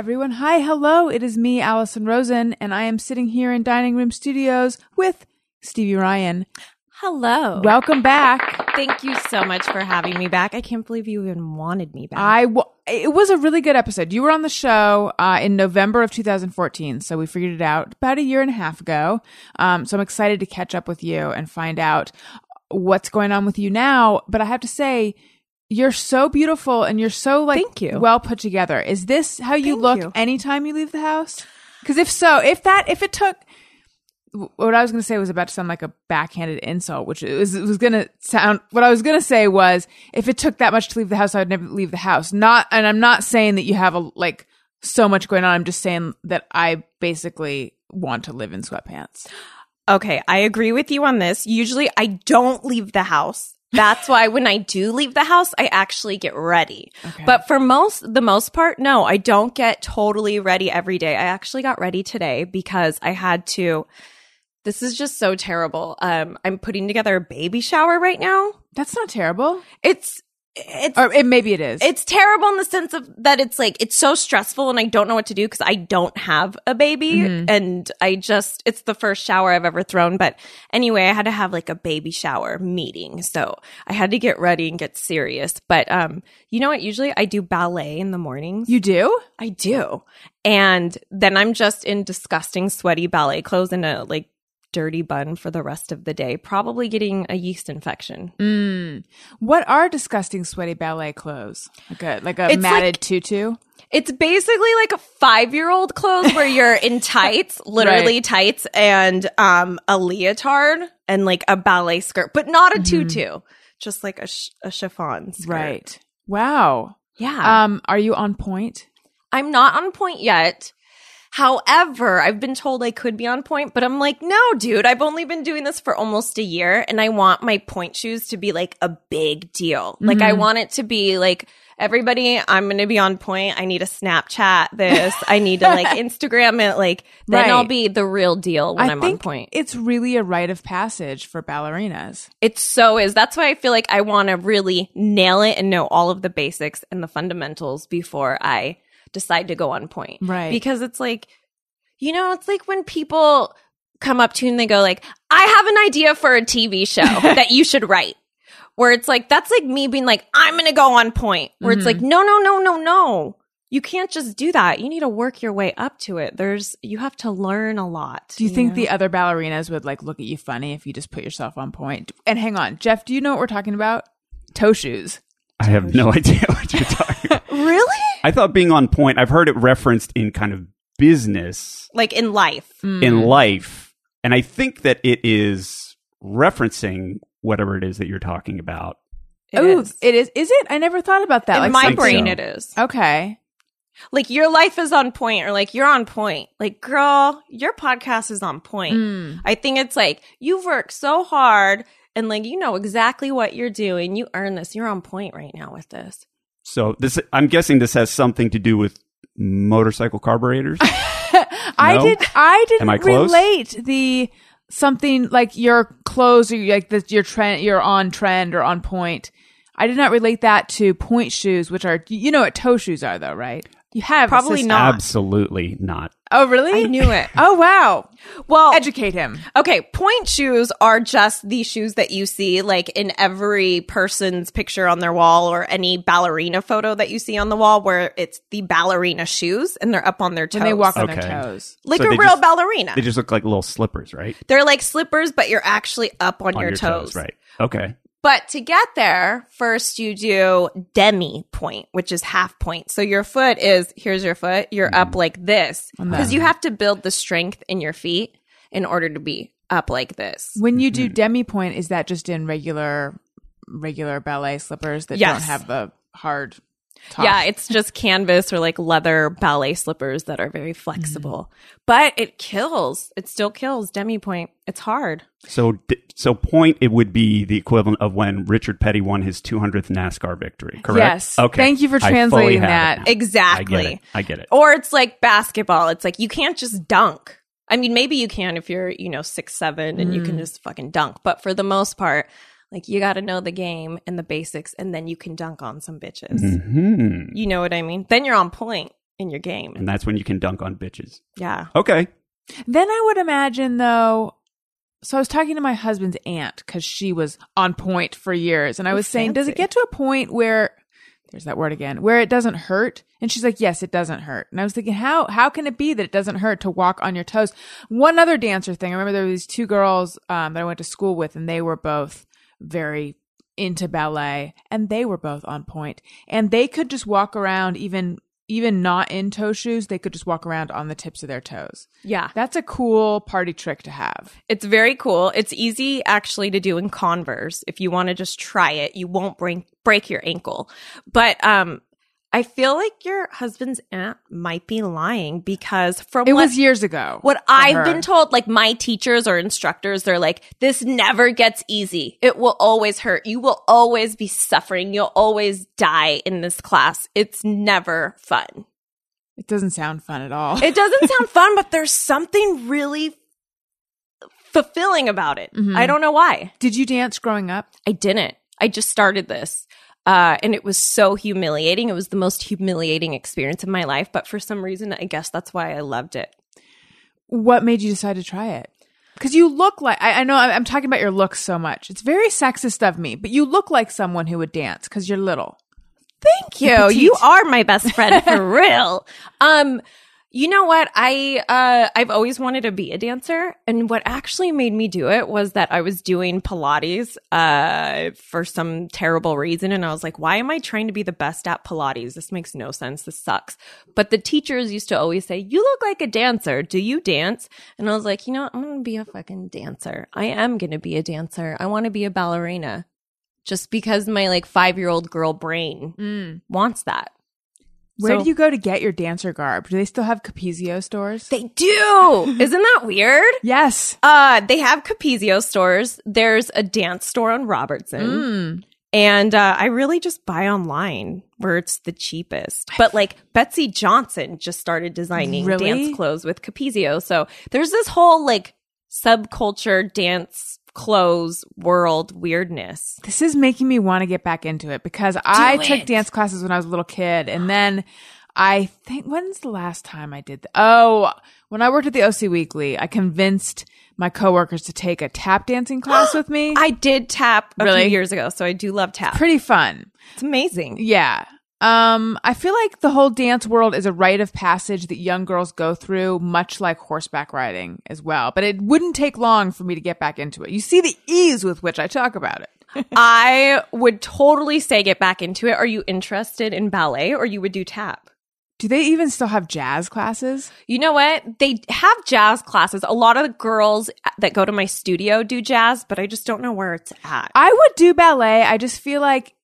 everyone. Hi, hello. It is me, Allison Rosen, and I am sitting here in Dining Room Studios with Stevie Ryan. Hello. Welcome back. Thank you so much for having me back. I can't believe you even wanted me back. I w- it was a really good episode. You were on the show uh, in November of 2014, so we figured it out about a year and a half ago. Um, so I'm excited to catch up with you and find out what's going on with you now. But I have to say, you're so beautiful and you're so like Thank you. well put together. Is this how you Thank look you. anytime you leave the house? Because if so, if that if it took what I was going to say was about to sound like a backhanded insult, which it was, it was going to sound, what I was going to say was, if it took that much to leave the house, I would never leave the house. Not, and I'm not saying that you have a, like, so much going on. I'm just saying that I basically want to live in sweatpants. okay, I agree with you on this. Usually I don't leave the house. That's why when I do leave the house, I actually get ready. Okay. But for most, the most part, no, I don't get totally ready every day. I actually got ready today because I had to. This is just so terrible. Um, I'm putting together a baby shower right now. That's not terrible. It's, it's, Or it, maybe it is. it's terrible in the sense of that it's like it's so stressful and I don't know what to do because I don't have a baby Mm-hmm. and I just it's the first shower I've ever thrown. But anyway, I had to have like a baby shower meeting. So I had to get ready and get serious. But um, you know what? Usually I do ballet in the mornings. you do? I do. And then I'm just in disgusting sweaty ballet clothes and a like dirty bun for the rest of the day, probably getting a yeast infection. Mm. What are disgusting sweaty ballet clothes? Like a, like a It's matted like- tutu? It's basically like a five year old clothes where you're in tights, literally Right. tights, and um a leotard and like a ballet skirt, but not a tutu, just like a, sh- a chiffon skirt. Right. Wow. Yeah. Um, are you on pointe? I'm not on pointe yet. However, I've been told I could be on pointe, but I'm like, no, dude, I've only been doing this for almost a year and I want my pointe shoes to be like a big deal. Like, I mm-hmm. want it to be like, everybody, I'm going to be on pointe. I need to Snapchat this. I need to like Instagram it. Like, then Right. I'll be the real deal when I am on pointe. it's really a rite of passage for ballerinas. It so is. That's why I feel like I want to really nail it and know all of the basics and the fundamentals before I decide to go on pointe. Right. Because it's like, you know, it's like when people come up to you and they go like, I have an idea for a TV show that you should write. Where it's like, that's like me being like, I'm going to go on pointe. Where it's Mhm. like, no, no, no, no, no. You can't just do that. You need to work your way up to it. There's, you have to learn a lot. Do you think know? the other ballerinas would like look at you funny if you just put yourself on pointe? And hang on, Jeff, do you know what we're talking about? Toe shoes. I have no idea what you're talking about. really? I thought being on point, I've heard it referenced in kind of business Like in life. Mm. in life. And I think that it is referencing whatever it is that you're talking about. Oh, it is. Is it? I never thought about that. in like my brain, so. it is. Okay. Like your life is on point, or like you're on point. Like, girl, your podcast is on point. Mm. I think it's like you've worked so hard and like you know exactly what you're doing. You earn this. You're on point right now with this. So this, I'm guessing this has something to do with motorcycle carburetors. I No? did. I didn't Am I close? relate the something like your clothes or like the, your trend. You're on trend or on point. I did not relate that to pointe shoes, which are you know what toe shoes are though, right? You have Probably not. Absolutely not. Oh, really? I knew it. Oh, wow. Well, Educate him. okay, pointe shoes are just the shoes that you see like in every person's picture on their wall or any ballerina photo that you see on the wall where it's the ballerina shoes and they're up on their toes. When they walk on Okay. their toes. like So a real just- ballerina. They just look like little slippers, right? They're like slippers, but you're actually up on, On your, toes. right? Okay. But to get there, first you do demi pointe, which is half pointe. So your foot is here's your foot, you're up like this because you have to build the strength in your feet in order to be up like this. When you do Mm-hmm. demi pointe, is that just in regular regular ballet slippers that Yes. don't have the hard top? Yeah, it's just canvas or like leather ballet slippers that are very flexible. Mm. But it kills. It still kills demi pointe. It's hard. So, so pointe it would be the equivalent of when Richard Petty won his 200th NASCAR victory, correct? Yes. Okay. Thank you for translating that. Exactly. I get it. I get it. Or it's like basketball. It's like you can't just dunk. I mean, maybe you can if you're, you know, six seven and you can mm. just fucking dunk. But for the most part, like you got to know the game and the basics, and then you can dunk on some bitches. hmm You know what I mean? Then you're on point. in your game. And that's when you can dunk on bitches. Yeah. Okay. Then I would imagine though. So I was talking to my husband's aunt because she was on pointe for years, and I was saying, does it get to a point where there's that word again, where it doesn't hurt? And she's like, yes, it doesn't hurt. And I was thinking, how how can it be that it doesn't hurt to walk on your toes? One other dancer thing. I remember there were these two girls um, that I went to school with, and they were both very into ballet, and they were both on pointe, and they could just walk around even even not in toe shoes. They could just walk around on the tips of their toes. Yeah. That's a cool party trick to have. It's very cool. It's easy actually to do in Converse. If you want to just try it, you won't break break your ankle. But um I feel like your husband's aunt might be lying because from It what, was years ago. what I've her. been told, like my teachers or instructors, they're like, this never gets easy. It will always hurt. You will always be suffering. You'll always die in this class. It's never fun. It doesn't sound fun at all. It doesn't sound fun, but there's something really fulfilling about it. Mhm. I don't know why. Did you dance growing up? I didn't. I just started this. Uh, and it was so humiliating. It was the most humiliating experience of my life. But for some reason, I guess that's why I loved it. What made you decide to try it? Because you look like I, I know I'm I'm talking about your looks so much. It's very sexist of me, but you look like someone who would dance because you're little. Thank you. petite. You are my best friend for real. Um, you know what? I uh I've always wanted to be a dancer, and what actually made me do it was that I was doing Pilates uh for some terrible reason, and I was like, why am I trying to be the best at Pilates? This makes no sense. This sucks. But the teachers used to always say, "You look like a dancer. Do you dance?" And I was like, you know, what? I'm gonna be a fucking dancer. I am gonna be a dancer. I want to be a ballerina. Just because my like five year old girl brain wants that. Where So- did you go to get your dancer garb? Do they still have Capezio stores? They do. Isn't that weird? yes. Uh, they have Capezio stores. There's a dance store on Robertson. Mm. And uh, I really just buy online where it's the cheapest. But like Betsey Johnson just started designing Really? dance clothes with Capezio. So there's this whole like subculture dance clothes world weirdness. This is making me want to get back into it because I Do took dance classes when I was a little kid. And then I think, when's the last time I did that? Oh, when I worked at the OC Weekly, I convinced my coworkers to take a tap dancing class with me. I did tap a Really? few years ago, so I do love tap. Pretty fun. It's amazing. Yeah. Um, I feel like the whole dance world is a rite of passage that young girls go through, much like horseback riding as well. But it wouldn't take long for me to get back into it. You see the ease with which I talk about it. I would totally say get back into it. Are you interested in ballet or you would do tap? Do they even still have jazz classes? You know what? They have jazz classes. A lot of the girls that go to my studio do jazz, but I just don't know where it's at. I would do ballet. I just feel like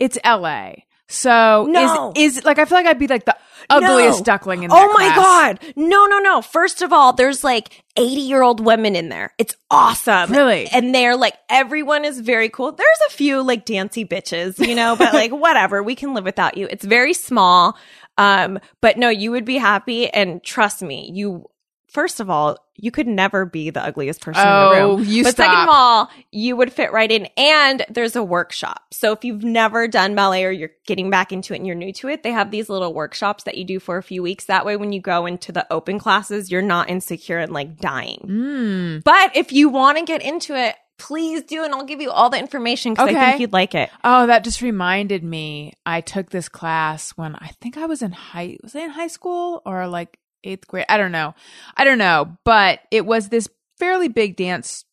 it's LA. So No. is is like I feel like I'd be like the ugliest No. duckling in there. Oh my class. god. No, no, no. First of all, there's like 80-year-old women in there. It's awesome. Really? And they're like everyone is very cool. There's a few like dancy bitches, you know, but like whatever, we can live without you. It's very small. Um, but no, you would be happy and trust me, you First of all, you could never be the ugliest person in the Oh, room. you but second of all, you would fit right in. And there's a workshop. So if you've never done ballet or you're getting back into it and you're new to it, they have these little workshops that you do for a few weeks. That way, when you go into the open classes, you're not insecure and like dying. Mm. But if you want to get into it, please do, and I'll give you all the information because I think you'd like it. Oh, that just reminded me. I took this class when I think I was in high was I in high school or like eighth grade? I don't know. I don't know. But it was this fairly big dance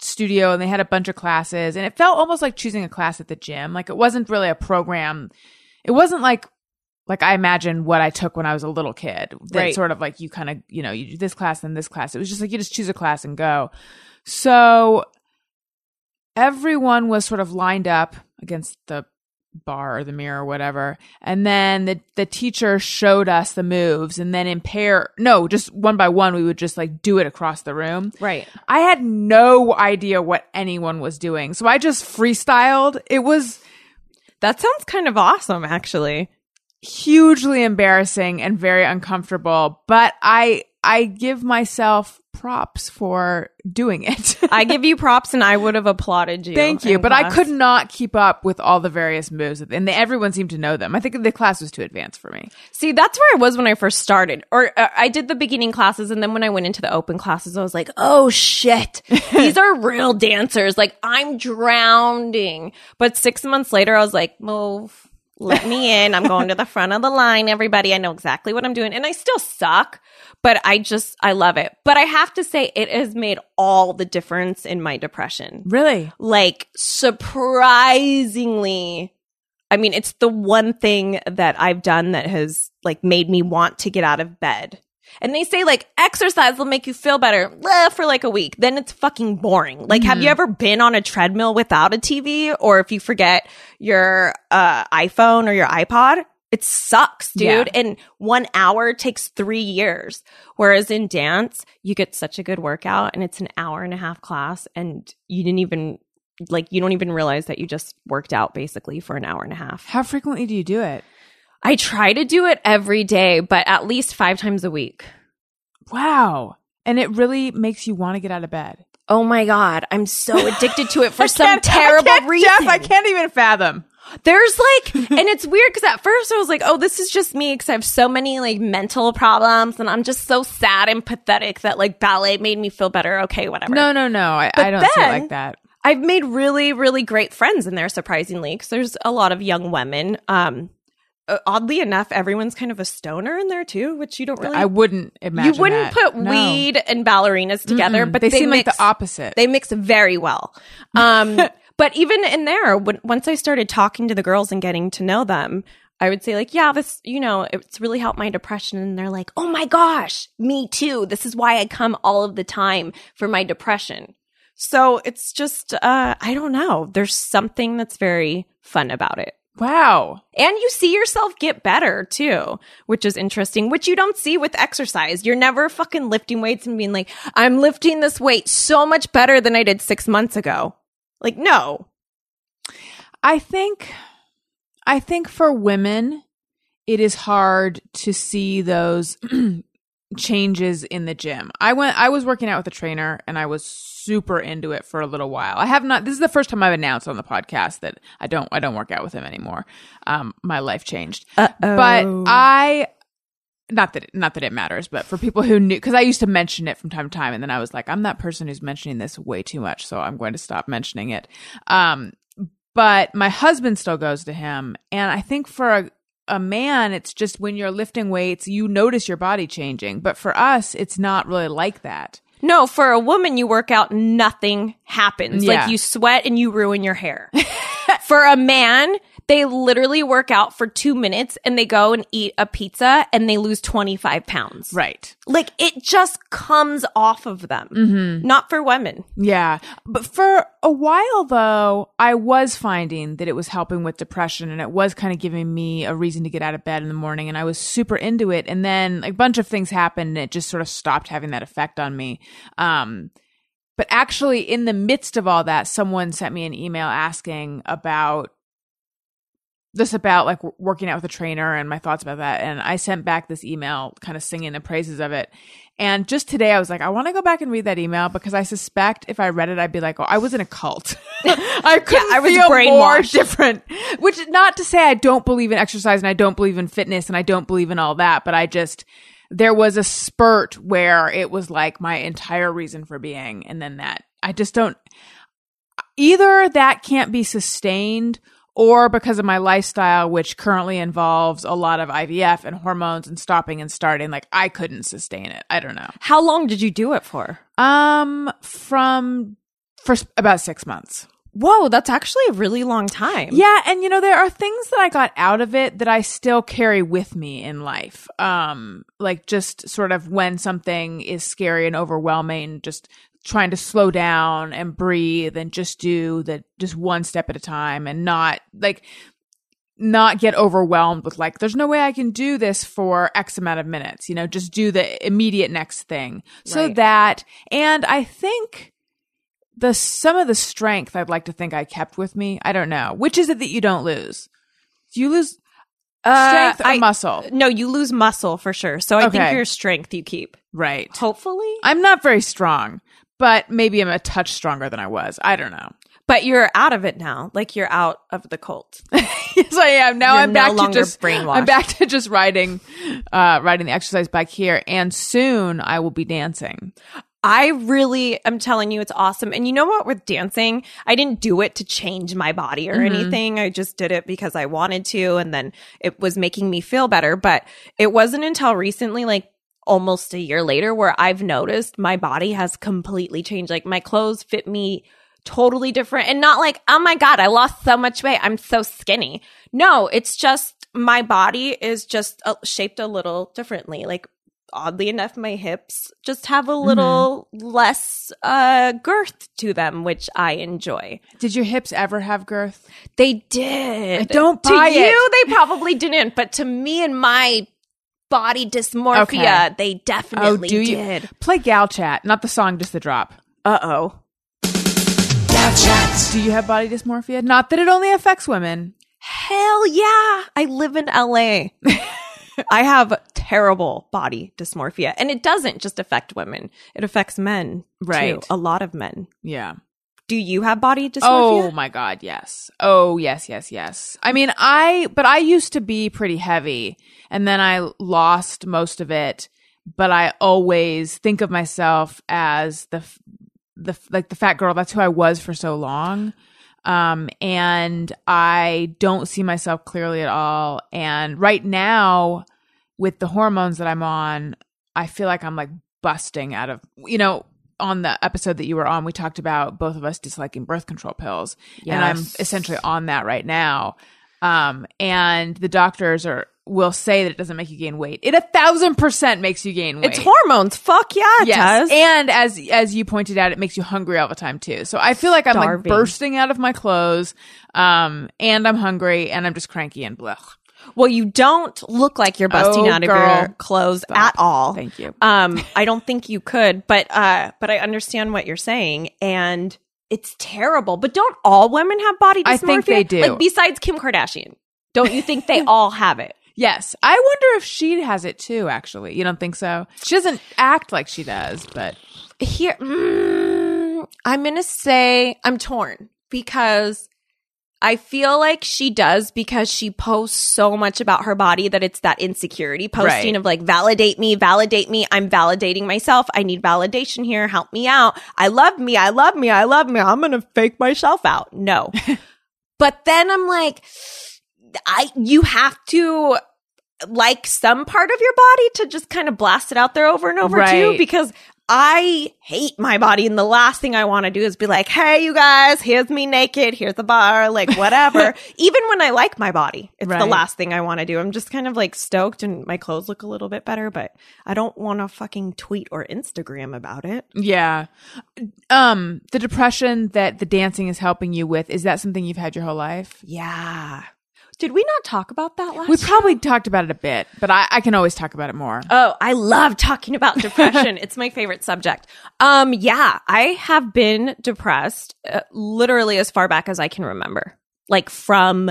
studio and they had a bunch of classes and it felt almost like choosing a class at the gym. Like it wasn't really a program. It wasn't like like I imagine what I took when I was a little kid. That Right. sort of like you kind of, you know, you do this class and this class. It was just like you just choose a class and go. So everyone was sort of lined up against the bar or the mirror or whatever. And then the, the teacher showed us the moves and then in pair, no, just one by one, we would just like do it across the room. Right. I had no idea what anyone was doing. So I just freestyled. It was That sounds kind of awesome, actually. hugely embarrassing and very uncomfortable, but I, I give myself props for doing it. I give you props and I would have applauded you. Thank you, but I could not keep up with all the various moves, and everyone seemed to know them. I think the class was too advanced for me. See, that's where I was when I first started. Or uh, I did the beginning classes and then when I went into the open classes, I was like, "Oh shit. These are real dancers. Like I'm drowning." But 6 months later, I was like, "Move. Let me in. I'm going to the front of the line, everybody. I know exactly what I'm doing." And I still suck, but I just I love it. But I have to say it has made all the difference in my depression. Really? Like surprisingly I mean, it's the one thing that I've done that has like made me want to get out of bed. And they say like exercise will make you feel better eh, for like a week. Then it's fucking boring. Like, have you ever been on a treadmill without a TV? Or if you forget your uh, iPhone or your iPod, it sucks, dude. Yeah. And one hour takes three years. Whereas in dance, you get such a good workout and it's an hour and a half class and you didn't even like you don't even realize that you just worked out basically for an hour and a half. How frequently do you do it? I try to do it every day, but at least five times a week. Wow. And it really makes you want to get out of bed. Oh my God. I'm so addicted to it for some terrible I reason. Jeff, I can't even fathom. There's like, and it's weird because at first I was like, oh, this is just me because I have so many like mental problems and I'm just so sad and pathetic that like ballet made me feel better. Okay, whatever. No, no, no. I, I don't see it like that. I've made really, really great friends in there, surprisingly, because there's a lot of young women. Um, oddly enough, everyone's kind of a stoner in there too, which you don't really. I wouldn't imagine. you wouldn't that. put No. weed and ballerinas together, Mm-mm. but they, seem like the opposite. They mix very well. Um, but even in there, when, once I started talking to the girls and getting to know them, I would say like, yeah, this, you know, it's really helped my depression. And they're like, oh my gosh, me too. This is why I come all of the time for my depression. So it's just, uh, I don't know. There's something that's very fun about it. Wow. And you see yourself get better too, which is interesting, which you don't see with exercise. You're never fucking lifting weights and being like, I'm lifting this weight so much better than I did six months ago. Like, no. I think I think for women it is hard to see those changes in the gym. I went I was working out with a trainer and I was super into it for a little while. I have not this is the first time I've announced on the podcast that I don't I don't work out with him anymore. Um my life changed. But I not that it, not that it matters, but for people who knew because I used to mention it from time to time and then I was like I'm that person who's mentioning this way too much, so I'm going to stop mentioning it. Um but my husband still goes to him and i think for a, a man it's just when you're lifting weights you notice your body changing but for us it's not really like that No, for a woman, you work out, nothing happens. Yeah. Like you sweat and you ruin your hair. for a man, they literally work out for two minutes and they go and eat a pizza and they lose 25 pounds. right Like it just comes off of them. Mm-hmm. Not for women. yeah but for a while though i was finding that it was helping with depression and it was kind of giving me a reason to get out of bed in the morning and i was super into it and then a bunch of things happened and it just sort of stopped having that effect on me um but actually in the midst of all that someone sent me an email asking about this about like working out with a trainer and my thoughts about that. And i sent back this email kind of singing the praises of it. And just today i was like i want to go back and read that email because i suspect if i read it i'd be like oh i was in a cult. I couldn't I was feel more brainwashed. different. Which is not to say i don't believe in exercise and i don't believe in fitness and i don't believe in all that but i just there was a spurt where it was like my entire reason for being and then that. I just don't either that can't be sustained or because of my lifestyle which currently involves a lot of IVF and hormones and stopping and starting like I couldn't sustain it. I don't know. How long did you do it for? Um from for about 6 months. Whoa, that's actually a really long time. Yeah, and you know there are things that I got out of it that I still carry with me in life. Um like just sort of when something is scary and overwhelming just trying to slow down and breathe and just do the just one step at a time and not like not get overwhelmed with like there's no way I can do this for x amount of minutes, you know, just do the immediate next thing. So Right. that and I think the some of the strength I'd like to think I kept with me. I don't know. Which is it that you don't lose? Do you lose uh, Strength or I- muscle? No, you lose muscle for sure. So I think your strength you keep. Right. Hopefully. I'm not very strong, but maybe I'm a touch stronger than I was. I don't know. But you're out of it now. Like you're out of the cult. yes, I am. Now You're I'm no back to just brainwashed. I'm back to just riding, uh, riding the exercise bike here, and soon I will be dancing. I really am telling you, it's awesome. And you know what? With dancing, I didn't do it to change my body or Mm-hmm. anything. I just did it because I wanted to. And then it was making me feel better. But it wasn't until recently, like almost a year later, where I've noticed my body has completely changed. Like my clothes fit me totally different and not like, oh my God, I lost so much weight. I'm so skinny. No, it's just my body is just uh, shaped a little differently. Like oddly enough, my hips just have a little less uh, girth to them, which I enjoy. Did your hips ever have girth? They did. I don't to buy you, it. they probably didn't, but to me and my body dysmorphia, Okay. they definitely oh, do you play gal chat? Not the song, just the drop. Uh oh. Gal Chat. Do you have body dysmorphia? Not that it only affects women. Hell yeah. I live in LA. I have terrible body dysmorphia. And it doesn't just affect women, it affects men. Right. Too. A lot of men. Yeah. Do you have body dysmorphia? Oh my god, yes. Oh yes, yes, yes. I mean, I but I used to be pretty heavy and then I lost most of it, but I always think of myself as the the like the fat girl. That's who I was for so long. Um and I don't see myself clearly at all and right now with the hormones that I'm on, I feel like I'm like busting out of you know on the episode that you were on, we talked about both of us disliking birth control pills, and I'm essentially on that right now. Um, and the doctors are will say that it doesn't make you gain weight. It a thousand percent makes you gain weight. It's hormones. Fuck yeah, it Yes, does. and as as you pointed out, it makes you hungry all the time too. So I feel like I'm like bursting out of my clothes, um, and I'm hungry, and I'm just cranky and blech. Well, you don't look like you're busting Oh, out of girl. your clothes Stop. at all. Thank you. Um, I don't think you could, but uh, but I understand what you're saying, and it's terrible. But don't all women have body dysmorphia? I think they do. Like besides Kim Kardashian, don't you think they all have it? Yes, I wonder if she has it too. Actually, you don't think so? She doesn't act like she does, but Here, mm, I'm gonna say I'm torn because I feel like she does because she posts so much about her body that it's that insecurity posting Right. of like validate me, validate me. I'm validating myself. I need validation here. Help me out. I love me. I love me. I love me. I'm gonna fake myself out. No, but then I'm like, I you have to like some part of your body to just kind of blast it out there over and over too because I hate my body and the last thing I want to do is be like, "Hey you guys, here's me naked, here's the bar, like whatever." Even when I like my body, it's the last thing I want to do. I'm just kind of like stoked and my clothes look a little bit better, but I don't want to fucking tweet or Instagram about it. yeah. Um, the depression that the dancing is helping you with is that something you've had your whole life? Yeah. Did we not talk about that last We time? probably talked about it a bit, but I, I can always talk about it more. Oh, I love talking about depression. it's my favorite subject. Um, yeah, I have been depressed uh, literally as far back as I can remember. Like from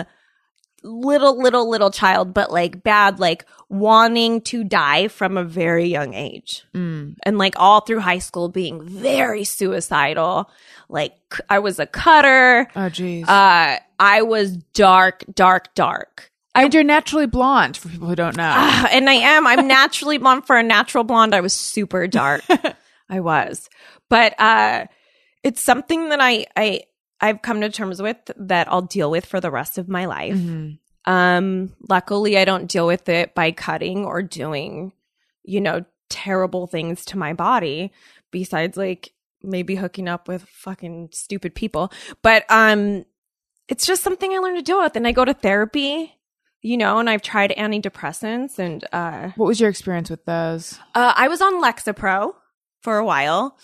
little, little, little child, but like bad, like wanting to die from a very young age. Mm. And like all through high school being very suicidal. Like I was a cutter. Oh, geez. Uh, I was dark, dark, dark. and you're naturally blonde for people who don't know. Ah, and I am. I'm naturally blonde for a natural blonde. I was super dark. I was. But uh it's something that I I I've come to terms with that I'll deal with for the rest of my life. Mhm. Um luckily I don't deal with it by cutting or doing you know terrible things to my body besides like maybe hooking up with fucking stupid people. But um it's just something I learned to deal with and I go to therapy you know, and I've tried antidepressants and uh, What was your experience with those? uh I was on Lexapro for a while.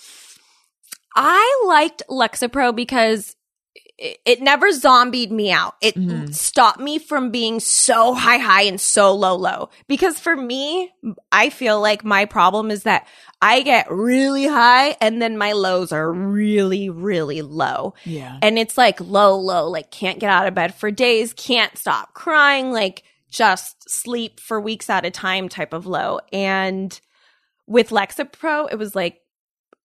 I liked Lexapro because it, it never zombied me out. It Mhm. stopped me from being so high high and so low low. Because for me, I feel like my problem is that I get really high and then my lows are really really low. Yeah. And it's like low, low, like can't get out of bed for days, can't stop crying, like just sleep for weeks at a time type of low. And with Lexapro, it was like,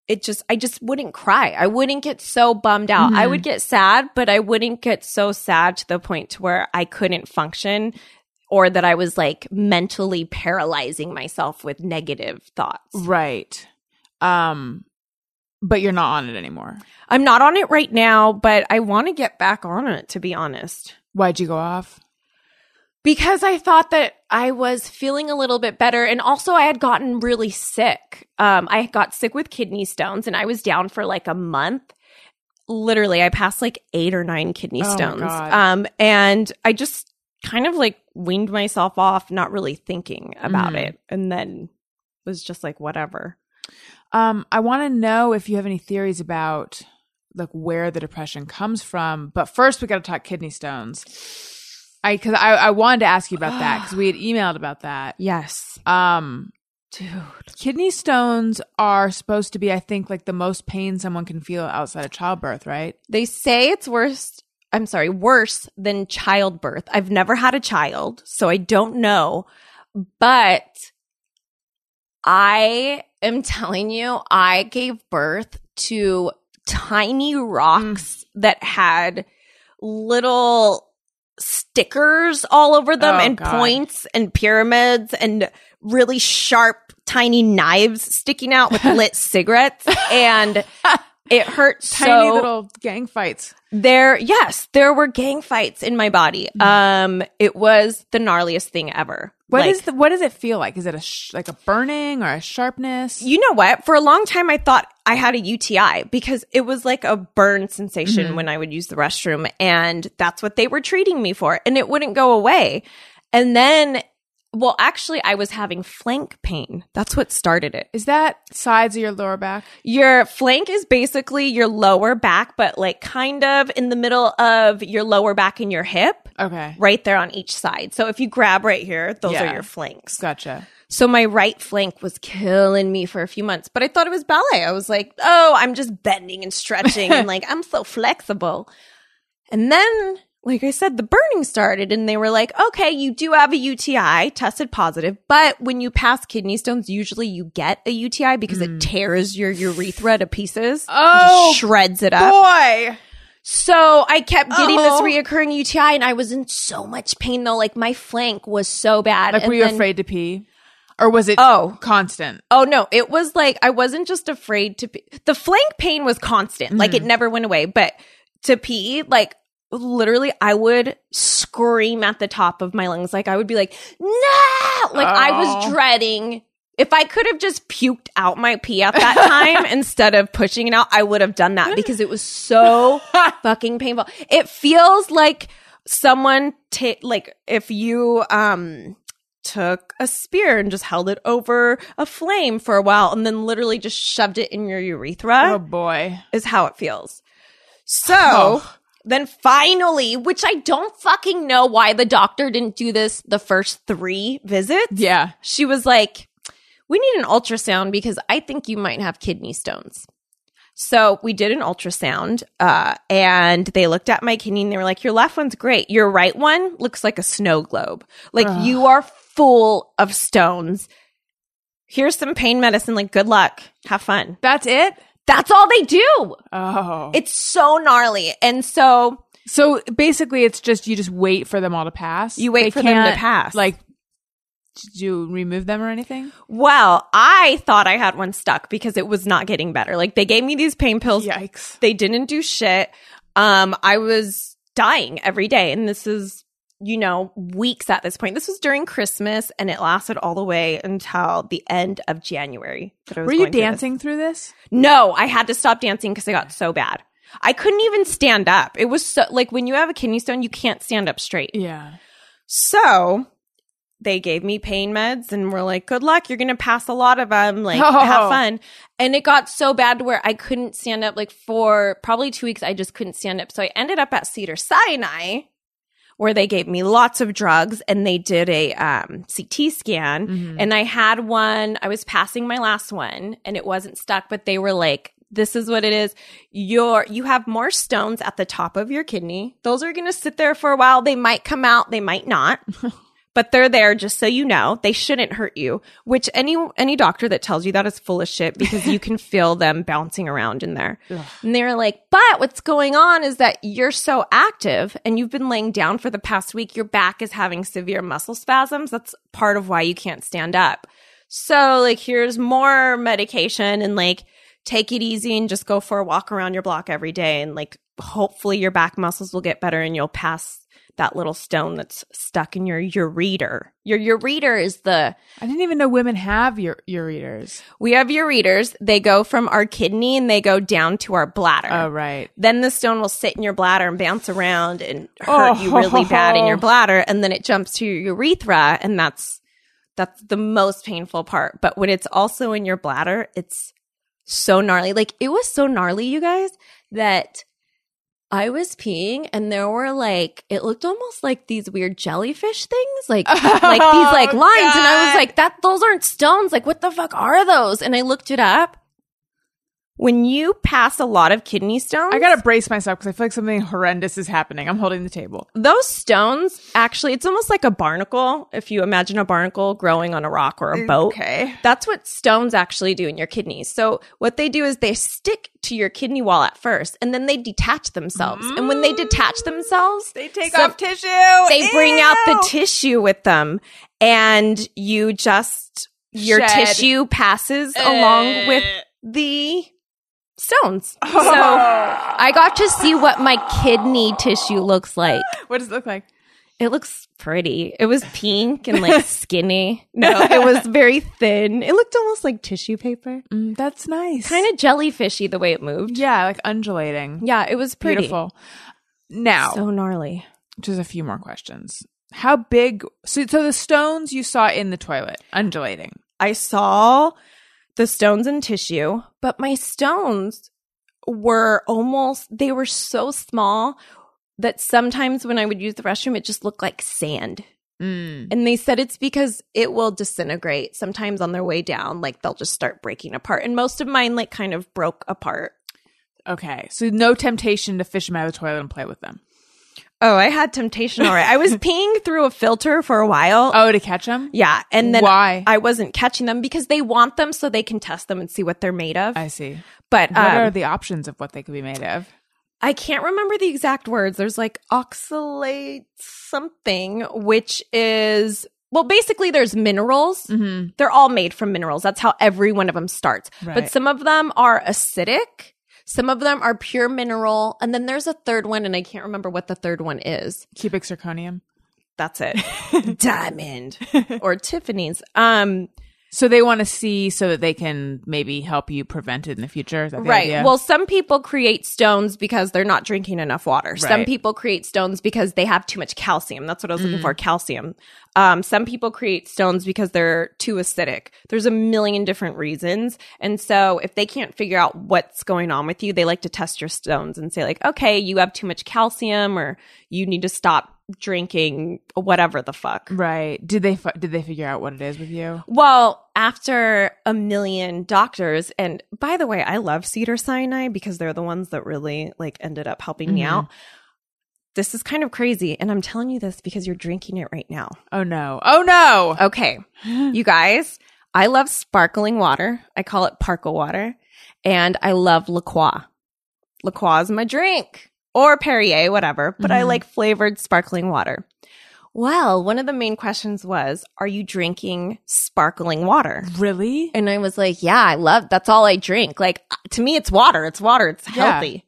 it just, I just wouldn't cry. I wouldn't get so bummed out. I Mhm. would get sad, but I wouldn't get so sad to the point to where I couldn't function or that I was like mentally paralyzing myself with negative thoughts. Right. Um, but you're not on it anymore. I'm not on it right now, but I want to get back on it to be honest. Why'd you go off? Because I thought that I was feeling a little bit better. And also, I had gotten really sick. Um, I got sick with kidney stones and I was down for like a month. Literally, I passed like eight or nine kidney Oh stones. Um, and I just kind of like weaned myself off, not really thinking about Mhm. it. And then was just like, whatever. Um, I want to know if you have any theories about like where the depression comes from. But first, we got to talk kidney stones. I because I, I wanted to ask you about that because we had emailed about that. Yes. Um, Dude. kidney stones are supposed to be, I think, like the most pain someone can feel outside of childbirth, right? They say it's worse. I'm sorry, worse than childbirth. I've never had a child, so I don't know. But I am telling you, I gave birth to tiny rocks that had little stickers all over them Oh, and God. points and pyramids and really sharp tiny knives sticking out with lit cigarettes and it hurt Tiny so little gang fights. there, yes, there were gang fights in my body. Um, it was the gnarliest thing ever. What Like, is the what does it feel like? Is it a sh- like a burning or a sharpness? you know what? For a long time, I thought I had a UTI because it was like a burn sensation Mhm. when I would use the restroom, and that's what they were treating me for, and it wouldn't go away. And then, well, actually, I was having flank pain. That's what started it. Is that sides of your lower back? Your flank is basically your lower back, but like kind of in the middle of your lower back and your hip. Okay, right there on each side. So if you grab right here, those Yeah. are your flanks. gotcha. So my right flank was killing me for a few months, but I thought it was ballet. I was like, oh, I'm just bending and stretching and like, I'm so flexible. And then, like I said, the burning started and they were like, okay, you do have a UTI, tested positive, but when you pass kidney stones, usually you get a UTI because it tears your urethra to pieces. Mm. Oh, shreds it up. Boy, So I kept getting Oh. this reoccurring UTI and I was in so much pain though. Like my flank was so bad. like And were you then- afraid to pee, or was it Oh. constant? Oh no, it was like I wasn't just afraid to pee. The flank pain was constant. Like Mm-hmm. it never went away. But to pee, like literally I would scream at the top of my lungs. Like I would be like, no! Like I was Oh. dreading if I could have just puked out my pee at that time instead of pushing it out, I would have done that because it was so fucking painful. It feels like someone ta- like if you um took a spear and just held it over a flame for a while and then literally just shoved it in your urethra Oh boy, is how it feels. So Oh. then finally, which I don't fucking know why the doctor didn't do this the first three visits. yeah. She was like, we need an ultrasound because I think you might have kidney stones. So we did an ultrasound, uh, and they looked at my kidney and they were like, your left one's great. Your right one looks like a snow globe. Like Ugh. you are full of stones. Here's some pain medicine. Like, good luck. Have fun. That's it. That's all they do. Oh, It's so gnarly. And so so basically, it's just you just wait for them all to pass. You wait They for them to pass. Like, did you remove them or anything? Well, I thought I had one stuck because it was not getting better. Like they gave me these pain pills. Yikes! They didn't do shit. Um, I was dying every day. And this is, you know, weeks at this point. This was during Christmas and it lasted all the way until the end of January. that I was Were you going through this. dancing through this? No, I had to stop dancing because I got so bad. I couldn't even stand up. It was so like when you have a kidney stone, you can't stand up straight. Yeah. So they gave me pain meds and were like, good luck. You're going to pass a lot of them. Like, Oh. have fun. And it got so bad to where I couldn't stand up. Like, for probably two weeks, I just couldn't stand up. So I ended up at Cedars-Sinai where they gave me lots of drugs and they did a um, CT scan. Mhm. And I had one, I was passing my last one and it wasn't stuck, but they were like, this is what it is. You're, you have more stones at the top of your kidney. Those are going to sit there for a while. They might come out, they might not. but they're there just so you know. They shouldn't hurt you, which any any doctor that tells you that is full of shit because you can feel them bouncing around in there. And they're like, "But what's going on is that you're so active and you've been laying down for the past week. Your back is having severe muscle spasms. That's part of why you can't stand up. So, like, here's more medication and like take it easy and just go for a walk around your block every day and like hopefully your back muscles will get better and you'll pass that little stone that's stuck in your ureter. Your ureter is the I didn't even know women have your ureters. we have ureters. They go from our kidney and they go down to our bladder. Oh, right. Then the stone will sit in your bladder and bounce around and hurt you really bad in your Oh. bladder, and then it jumps to your urethra, and that's that's the most painful part. But when it's also in your bladder, it's so gnarly. Like it was so gnarly, you guys, that I was peeing and there were like it looked almost like these weird jellyfish things, like like these like Oh, lines, and I was like, that those aren't stones. Like what the fuck are those? And I looked it up. When you pass a lot of kidney stones, I gotta brace myself because I feel like something horrendous is happening. I'm holding the table. those stones actually it's almost like a barnacle if you imagine a barnacle growing on a rock or a boat Okay. that's what stones actually do in your kidneys so what they do is they stick to your kidney wall at first and then they detach themselves and when they mm. detach themselves They take So- off tissue. they bring out the tissue with them and you just your Shed. tissue passes along with eh. the stones so i got to see what my kidney tissue looks like What does it look like? it looks pretty. It was pink and like skinny. No, it was very thin. It looked almost like tissue paper. Mm, that's nice. Kind of jellyfishy the way it moved. Yeah, like undulating. Yeah, it was pretty. Beautiful. Now, So gnarly. just a few more questions. How big? So, so the stones you saw in the toilet, undulating. I saw the stones and tissue, but my stones were almost, they were so small that sometimes when I would use the restroom, it just looked like sand. Mm. And they said it's because it will disintegrate sometimes on their way down. Like they'll just start breaking apart. And most of mine, like, kind of broke apart. Okay, so no temptation to fish them out of the toilet and play with them. Oh, I had temptation. All right. I was peeing through a filter for a while. Oh, to catch them? Yeah. And then Why? I wasn't catching them because they want them so they can test them and see what they're made of. I see. but What um, are the options of what they could be made of? I can't remember the exact words. There's like oxalate something, which is, well, basically there's minerals. Mm-hmm. They're all made from minerals. That's how every one of them starts. Right. But some of them are acidic. Some of them are pure mineral. And then there's a third one, and I can't remember what the third one is. Cubic zirconium. That's it. Diamond or Tiffany's. Um, So they want to see so that they can maybe help you prevent it in the future. The right. idea? Well, some people create stones because they're not drinking enough water. Some people create stones because they have too much calcium. That's what I was Mm. looking for calcium. Um, some people create stones because they're too acidic. There's a million different reasons. And so if they can't figure out what's going on with you, they like to test your stones and say, like, okay, you have too much calcium or you need to stop drinking whatever the fuck. right. Did they fi- did they figure out what it is with you? Well, after a million doctors, and by the way, I love Cedars-Sinai because they're the ones that really like ended up helping me Mhm. out. This is kind of crazy, and I'm telling you this because you're drinking it right now. Oh no. Oh no. Okay, you guys, I love sparkling water. I call it Parkle water, and I love La Croix. La Croix is my drink, or Perrier, whatever. But I Mhm. like flavored sparkling water. Well, one of the main questions was, "Are you drinking sparkling water?" Really? And I was like, yeah, I love that's all I drink. Like to me it's water. It's water. It's Yeah. healthy.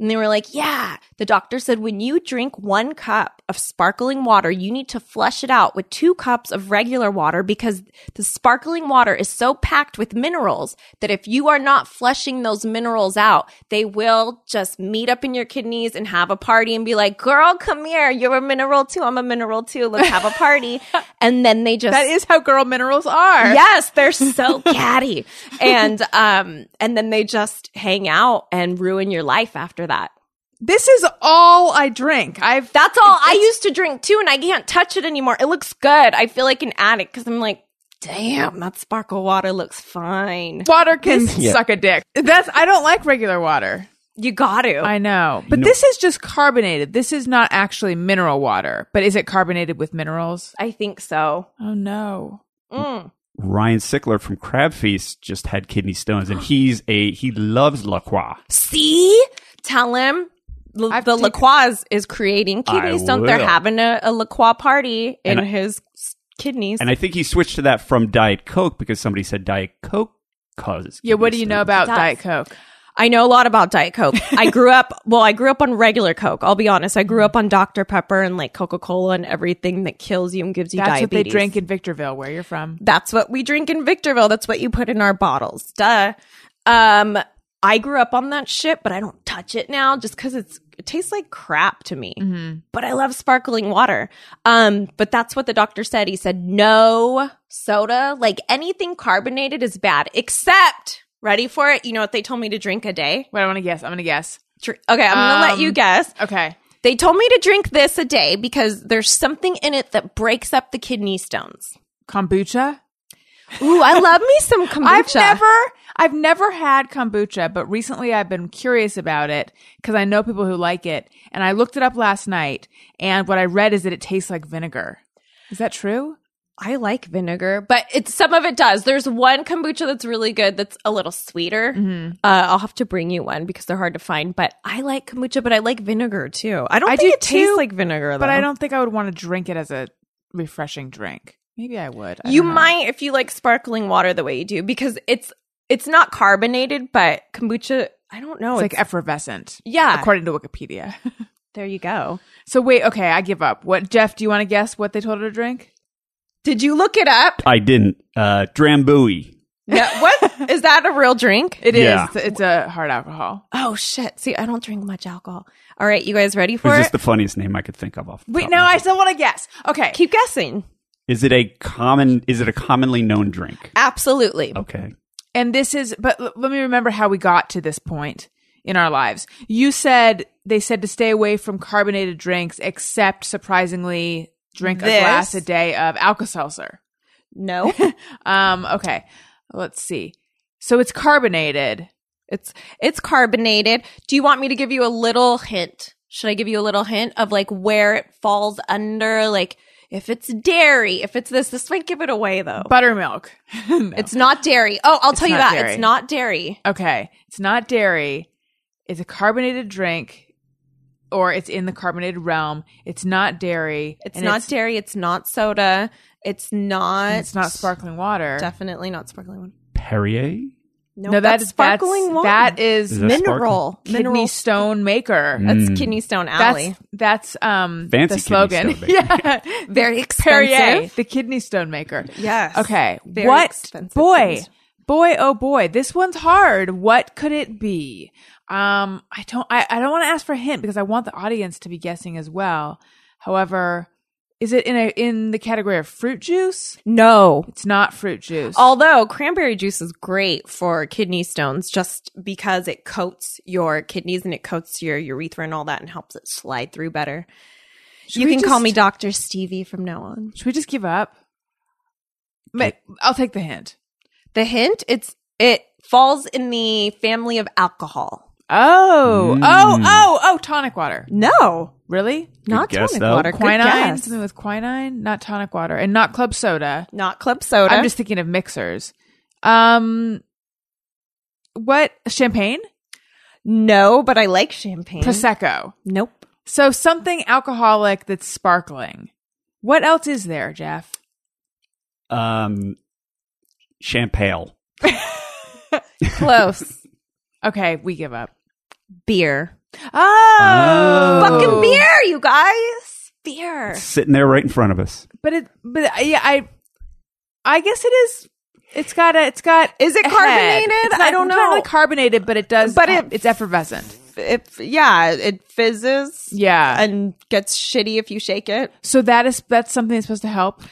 And they were like, yeah. The doctor said when you drink one cup of sparkling water, you need to flush it out with two cups of regular water because the sparkling water is so packed with minerals that if you are not flushing those minerals out, they will just meet up in your kidneys and have a party and be like, girl, come here. You're a mineral too. I'm a mineral too. Let's have a party. and then they just That is how girl minerals are. Yes, they're so catty. And um and then they just hang out and ruin your life after that. This is all I drink. I've That's all I used to drink too and I can't touch it anymore. It looks good. I feel like an addict cuz I'm like, "Damn, that sparkle water looks fine." water can Yeah. suck a dick. That's I don't like regular water. You got to. I know. But know- this is just carbonated. This is not actually mineral water. But is it carbonated with minerals? I think so. Oh no. Mm. Ryan Sickler from Crab Feast just had kidney stones, and he's a he loves La Croix. See? Tell him. L- I've the taken- La Croix is creating I kidney stones. They're having a, a La Croix party in And I- his s- kidneys. And I think he switched to that from Diet Coke because somebody said Diet Coke causes. Yeah, what do kidney you know about. Diet Coke? I know a lot about Diet Coke. I grew up, well, I grew up on regular Coke. I'll be honest. I grew up on Dr. Pepper and like Coca Cola and everything that kills you and gives you That's diabetes. what they drink in Victorville, where you're from. That's what we drink in Victorville. That's what you put in our bottles. Duh. Um, I grew up on that shit, but I don't touch it now just because it's it tastes like crap to me. But I love sparkling water. Um, but that's what the doctor said. He said no soda, like anything carbonated is bad, except ready for it. You know what they told me to drink a day? Wait, I want to guess. I'm going to guess. Okay, I'm gonna let Um, you guess. Okay. They told me to drink this a day because there's something in it that breaks up the kidney stones. Kombucha? Ooh, I love me some kombucha. I've never I've never had kombucha, but recently I've been curious about it because I know people who like it. And I looked it up last night, and what I read is that it tastes like vinegar. Is that true? I like vinegar, but it's some of it does. There's one kombucha that's really good that's a little sweeter. Mm-hmm. Uh, I'll have to bring you one because they're hard to find. But I like kombucha, but I like vinegar too. I don't I think do it tastes like vinegar, though. But I don't think I would want to drink it as a refreshing drink. Maybe I would. I You might if you like sparkling water the way you do because it's it's not carbonated, but kombucha. I don't know. It's like effervescent. yeah. According to Wikipedia. there you go. so wait, okay, I give up. What Jeff, do you want to guess what they told her to drink? Did you look it up? I didn't. Uh, Drambuie. No, what is that a real drink? It is. Yeah. It's, it's a hard alcohol. Oh shit! See, I don't drink much alcohol. All right, you guys ready It for was it? just the funniest name I could think of. Off the Wait, top no, of I head. still want to guess. Okay. Keep guessing. Is it a common? Is it a commonly known drink? Absolutely. Okay. And this is, but l- let me remember how we got to this point in our lives. You said they said to stay away from carbonated drinks, except surprisingly, drink This? a glass a day of Alka Seltzer. No, Um, okay, let's see. So it's carbonated. it's it's carbonated. Do you want me to give you a little hint? Should I give you a little hint of like where it falls under? Like if it's dairy, if it's this, this might give it away though. Buttermilk. No. It's not dairy. Oh, I'll tell you that dairy. it's not dairy. okay. It's not dairy. It's a carbonated drink, or it's in the carbonated realm. It's not dairy. It's and not dairy. It's not soda. It's not. It's not sparkling water. Definitely not sparkling water. Perrier. No, no, that's that's sparkling that's, water. That is Is that mineral. kidney Mineral. stone maker. That's Mm. kidney stone alley. That's that's um Fancy the slogan. kidney stone maker. yeah, Very expensive. Perrier, the kidney stone maker. Yes. Okay, Very what expensive boy, things. boy, oh boy, this one's hard. What could it be? Um, I don't, I, I don't want to ask for a hint because I want the audience to be guessing as well. However, is it in a in the category of fruit juice? No. It's not fruit juice. Although cranberry juice is great for kidney stones just because it coats your kidneys and it coats your urethra and all that and helps it slide through better. Should you can call me Dr. Stevie from now on. Should we just give up? Ma- I'll take the hint. The hint, it's it falls in the family of alcohol. Oh, Mm. oh, oh, oh, tonic water. No, Really? not guess, tonic though. water. Good Quinine? guess. Something with quinine? Not tonic water. And not club soda. Not club soda. I'm just thinking of mixers. Um, what? Champagne? no, but I like champagne. Prosecco. Nope. So something alcoholic that's sparkling. What else is there, Jeff? Um, champagne. Close. Okay, we give up. Beer. Oh, Oh. Fucking beer, you guys. Beer. Sitting there right in front of us. But it, but yeah, I, I guess it is. It's got a. It's got. Is it carbonated? Not- I don't know. it's not really carbonated, but it does. But it- it's effervescent. It, yeah, it fizzes Yeah. and gets shitty if you shake it. so that is that's something that's supposed to help.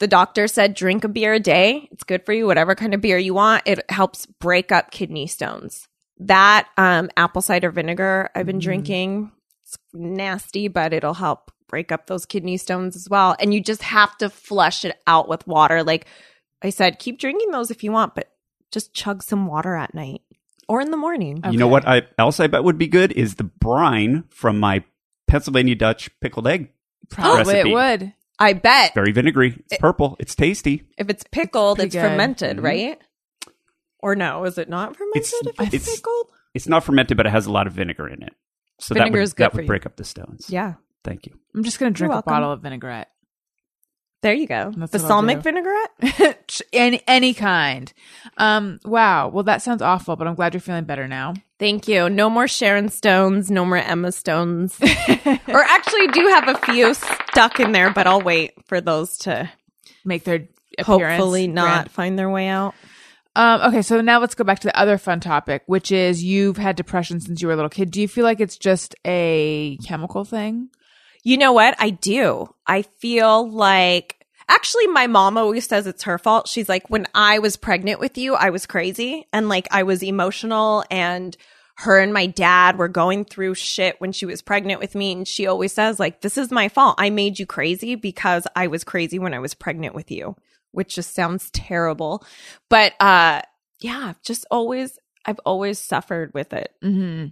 The doctor said drink a beer a day. It's good for you, whatever kind of beer you want. It helps break up kidney stones. That um, apple cider vinegar I've been drinking. It's nasty, but it'll help break up those kidney stones as well. And you just have to flush it out with water. Like I said, keep drinking those if you want, but just chug some water at night. or in the morning. You know what I, else I bet would be good is the brine from my Pennsylvania Dutch pickled egg Probably recipe. it would. I bet Very vinegary. It's purple. It's tasty. if it's pickled, Pretty it's good. fermented, Mhm. right? Or no, is it not fermented It's- if it's, it's- pickled? It's not fermented, but it has a lot of vinegar in it. So Vinegar that is would, good that for would you. break up the stones. Yeah. Thank you. I'm just gonna drink a welcome. bottle of vinaigrette. There you go. That's Balsamic vinaigrette? any any kind. Um. Wow. Well, that sounds awful, but I'm glad you're feeling better now. Thank you. No more Sharon Stones, no more Emma Stones. or actually do have a few stuck in there, but I'll wait for those to Make their appearance. hopefully not Grand. find their way out. Um, okay, so now let's go back to the other fun topic, which is you've had depression since you were a little kid. Do you feel like it's just a chemical thing? You know what? I do. I feel like actually my mom always says it's her fault. She's like, when I was pregnant with you, I was crazy and like I was emotional and her and my dad were going through shit when she was pregnant with me. And she always says, like, this is my fault. I made you crazy because I was crazy when I was pregnant with you, which just sounds terrible. But uh yeah, just always I've always suffered with it. Mm-hmm.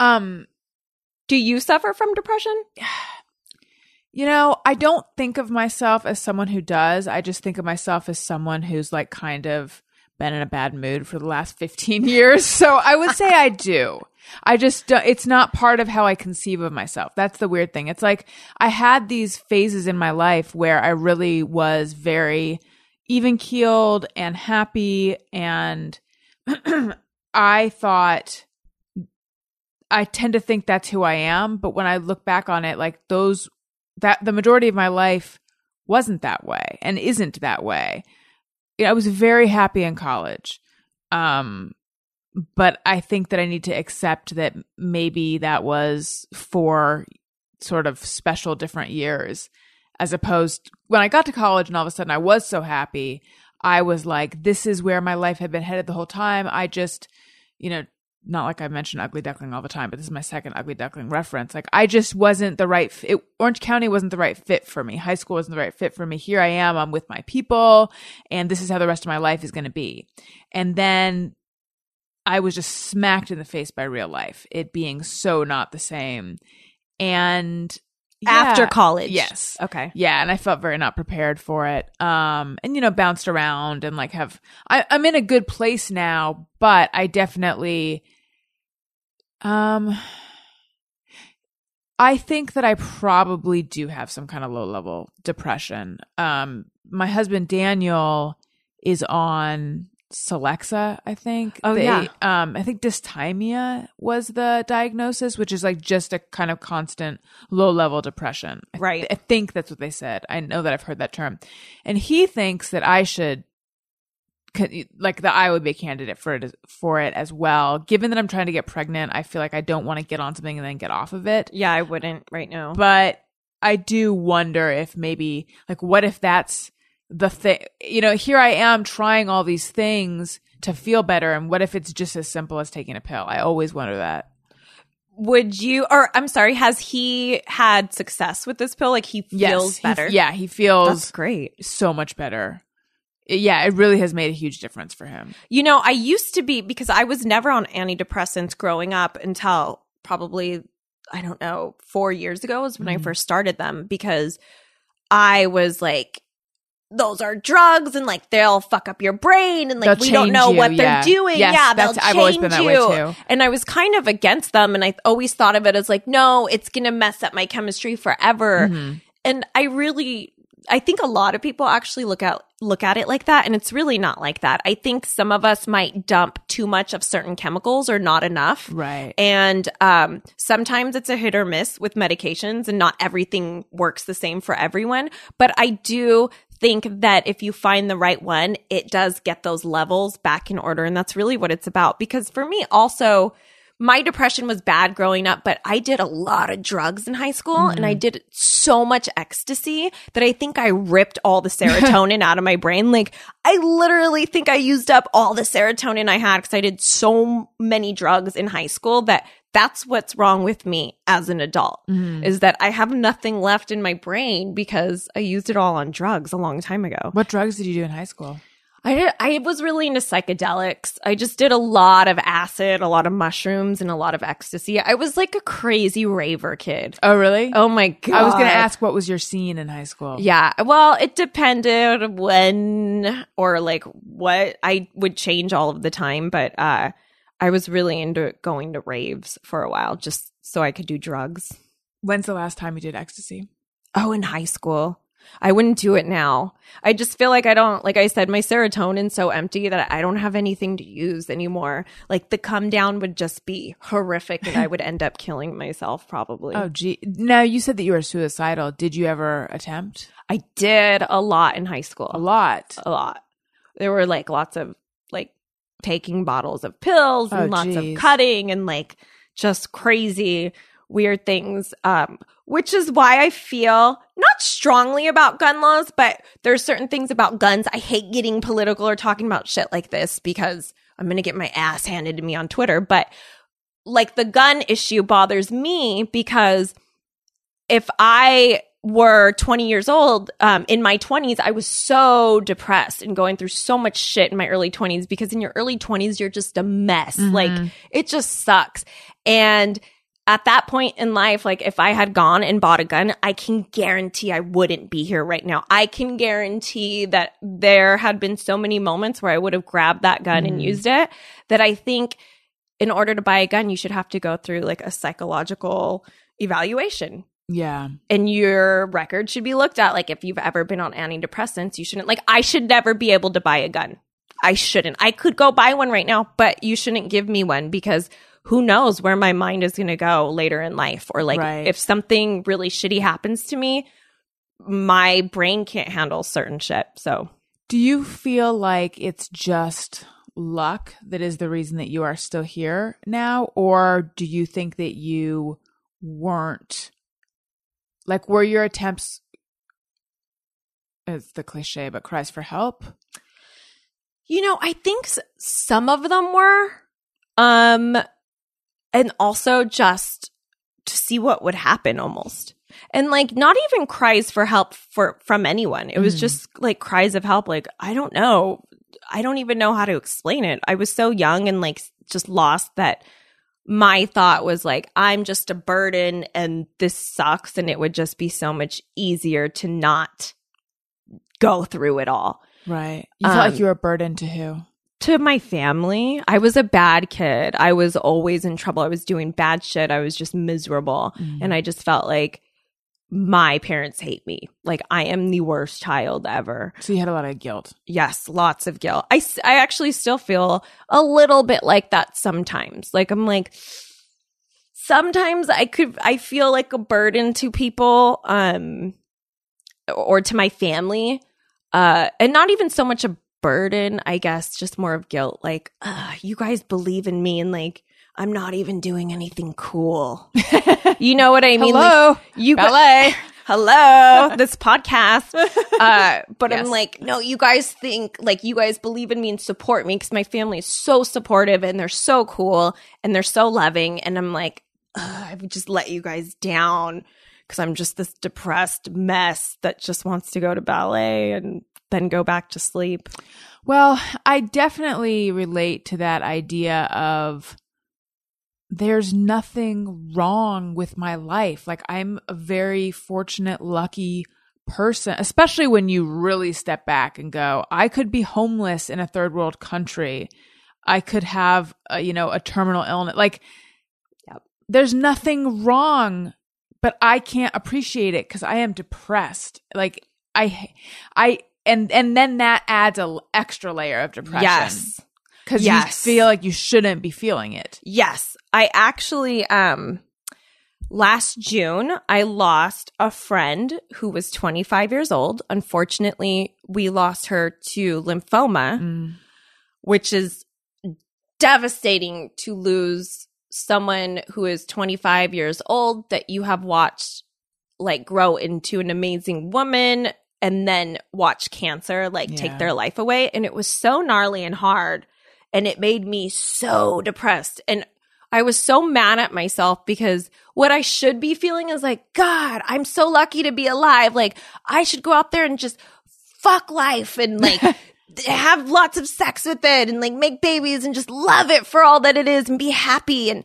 Um, Do you suffer from depression? you know, I don't think of myself as someone who does. I just think of myself as someone who's like kind of been in a bad mood for the last 15 years. So I would say I do. I just, it's not part of how I conceive of myself. That's the weird thing. It's like I had these phases in my life where I really was very even keeled and happy. And I thought, I tend to think that's who I am. But when I look back on it, like those, that the majority of my life wasn't that way and isn't that way. I was very happy in college. Um, but I think that I need to accept that maybe that was for sort of special different years as opposed when I got to college and all of a sudden I was so happy, I was like, this is where my life had been headed the whole time. I just, you know, not like I mention Ugly Duckling all the time, but this is my second Ugly Duckling reference. Like I just wasn't the right. F- it, Orange County wasn't the right fit for me. High school wasn't the right fit for me. Here I am. I'm with my people, and this is how the rest of my life is going to be. And then I was just smacked in the face by real life, it being so not the same. And After college. yes, Okay. yeah, and I felt very not prepared for it. Um, and you know, bounced around and like have I, I'm in a good place now, but I definitely, um, I think that I probably do have some kind of low level depression. Um, my husband Daniel is on Celexa, I think. Oh, They- yeah. Um, I think dysthymia was the diagnosis, which is like just a kind of constant low level depression. I Right. I think that's what they said. I know that I've heard that term. And he thinks that I should like that I would be a candidate for it for it as well. Given that I'm trying to get pregnant, I feel like I don't want to get on something and then get off of it. Yeah, I wouldn't right now. But I do wonder if maybe like what if that's the thing you know, here I am trying all these things to feel better and what if it's just as simple as taking a pill? I always wonder that. Would you, or I'm sorry, has he had success with this pill? Like he feels he- better? yeah, he feels That's great. so much better. Yeah, it really has made a huge difference for him. You know, I used to be, because I was never on antidepressants growing up until probably, I don't know, four years ago was when I Mhm. first started them because I was like, those are drugs and like they'll fuck up your brain and like They'll we don't know you, what they're doing. Yes, yeah, they'll that's- I've always been change you. too. And I was kind of against them and I always thought of it as like, no, it's going to mess up my chemistry forever. Mhm. And I really I think a lot of people actually look at look at it like that and it's really not like that. I think some of us might dump too much of certain chemicals or not enough. Right. And um, sometimes it's a hit or miss with medications, and not everything works the same for everyone. But I do think that if you find the right one, it does get those levels back in order. And that's really what it's about. Because for me, also, my depression was bad growing up, but I did a lot of drugs in high school and I mm-hmm. did so much ecstasy that I think I ripped all the serotonin out of my brain. Like, I literally think I used up all the serotonin I had because I did so many drugs in high school that that's what's wrong with me as an adult mm-hmm. is that I have nothing left in my brain because I used it all on drugs a long time ago. What drugs did you do in high school? I did, I was really into psychedelics. I just did a lot of acid, a lot of mushrooms, and a lot of ecstasy. I was like a crazy raver kid. Oh, really? Oh my god! I was going to ask what was your scene in high school? Yeah. Well, it depended when or like what I would change all of the time, but uh I was really into going to raves for a while just so I could do drugs. When's the last time you did ecstasy? Oh, in high school. I wouldn't do it now. I just feel like I don't, like I said, my serotonin's so empty that I don't have anything to use anymore. Like the come down would just be horrific and I would end up killing myself probably. Oh, gee. Now, you said that you were suicidal. Did you ever attempt? I did a lot in high school. A lot. a lot. There were like lots of like taking bottles of pills and Oh, lots geez. of cutting and like just crazy weird things um which is why I feel not strongly about gun laws but there's certain things about guns I hate getting political or talking about shit like this because I'm going to get my ass handed to me on Twitter but like the gun issue bothers me because if I were 20 years old, um, in my 20s, I was so depressed and going through so much shit in my early 20s because in your early 20s, you're just a mess. Like it just sucks. And at that point in life, like if I had gone and bought a gun, I can guarantee I wouldn't be here right now. I can guarantee that there had been so many moments where I would have grabbed that gun and mm. used it that I think in order to buy a gun, you should have to go through like a psychological evaluation Yeah. and your record should be looked at. Like if you've ever been on antidepressants, you shouldn't like I should never be able to buy a gun. I shouldn't. I could go buy one right now, but you shouldn't give me one because who knows where my mind is going to go later in life or like Right. if something really shitty happens to me, my brain can't handle certain shit. So, Do you feel like it's just luck that is the reason that you are still here now? Or do you think that you weren't like were your attempts it's the cliche, but cries for help? you know, I think some of them were um and also just to see what would happen almost. And like not even cries for help for from anyone. It was Mhm. just like cries of help like I don't know. I don't even know how to explain it. I was so young and like just lost that my thought was like I'm just a burden and this sucks and it would just be so much easier to not go through it all Right. You felt like Um, you were a burden to who? To my family. I was a bad kid. I was always in trouble. I was doing bad shit. I was just miserable. And I just felt like my parents hate me. Like I am the worst child ever. So you had a lot of guilt. Yes, lots of guilt. I, I actually still feel a little bit like that sometimes. Like I'm like, sometimes I could, I feel like a burden to people, um, or to my family. Uh, and not even so much a burden, I guess, just more of guilt. Like, uh, you guys believe in me and like, I'm not even doing anything cool. you know what I mean? Like, Hello. you Ballet. hello this podcast uh but i'm like no you guys think like you guys believe in me and support me because my family is so supportive and they're so cool and they're so loving and i'm like i would just let you guys down because i'm just this depressed mess that just wants to go to ballet and then go back to sleep Well, I definitely relate to that idea of there's nothing wrong with my life. Like I'm a very fortunate, lucky person, especially when you really step back and go, I could be homeless in a third world country. I could have, a, you know, a terminal illness. Like, Yep. there's nothing wrong, but I can't appreciate it because I am depressed. Like, I, I, and and then that adds a l- extra layer of depression. yes because Yes. you feel like you shouldn't be feeling it. Yes, I actually um last June I lost a friend who was 25 years old. Unfortunately, we lost her to lymphoma, Mm. which is devastating to lose someone who is 25 years old that you have watched like grow into an amazing woman and then watch cancer like Yeah. take their life away and it was so gnarly and hard and it made me so depressed and I was so mad at myself because what I should be feeling is like, God, I'm so lucky to be alive. Like, I should go out there and just fuck life and like have lots of sex with it and like make babies and just love it for all that it is and be happy. And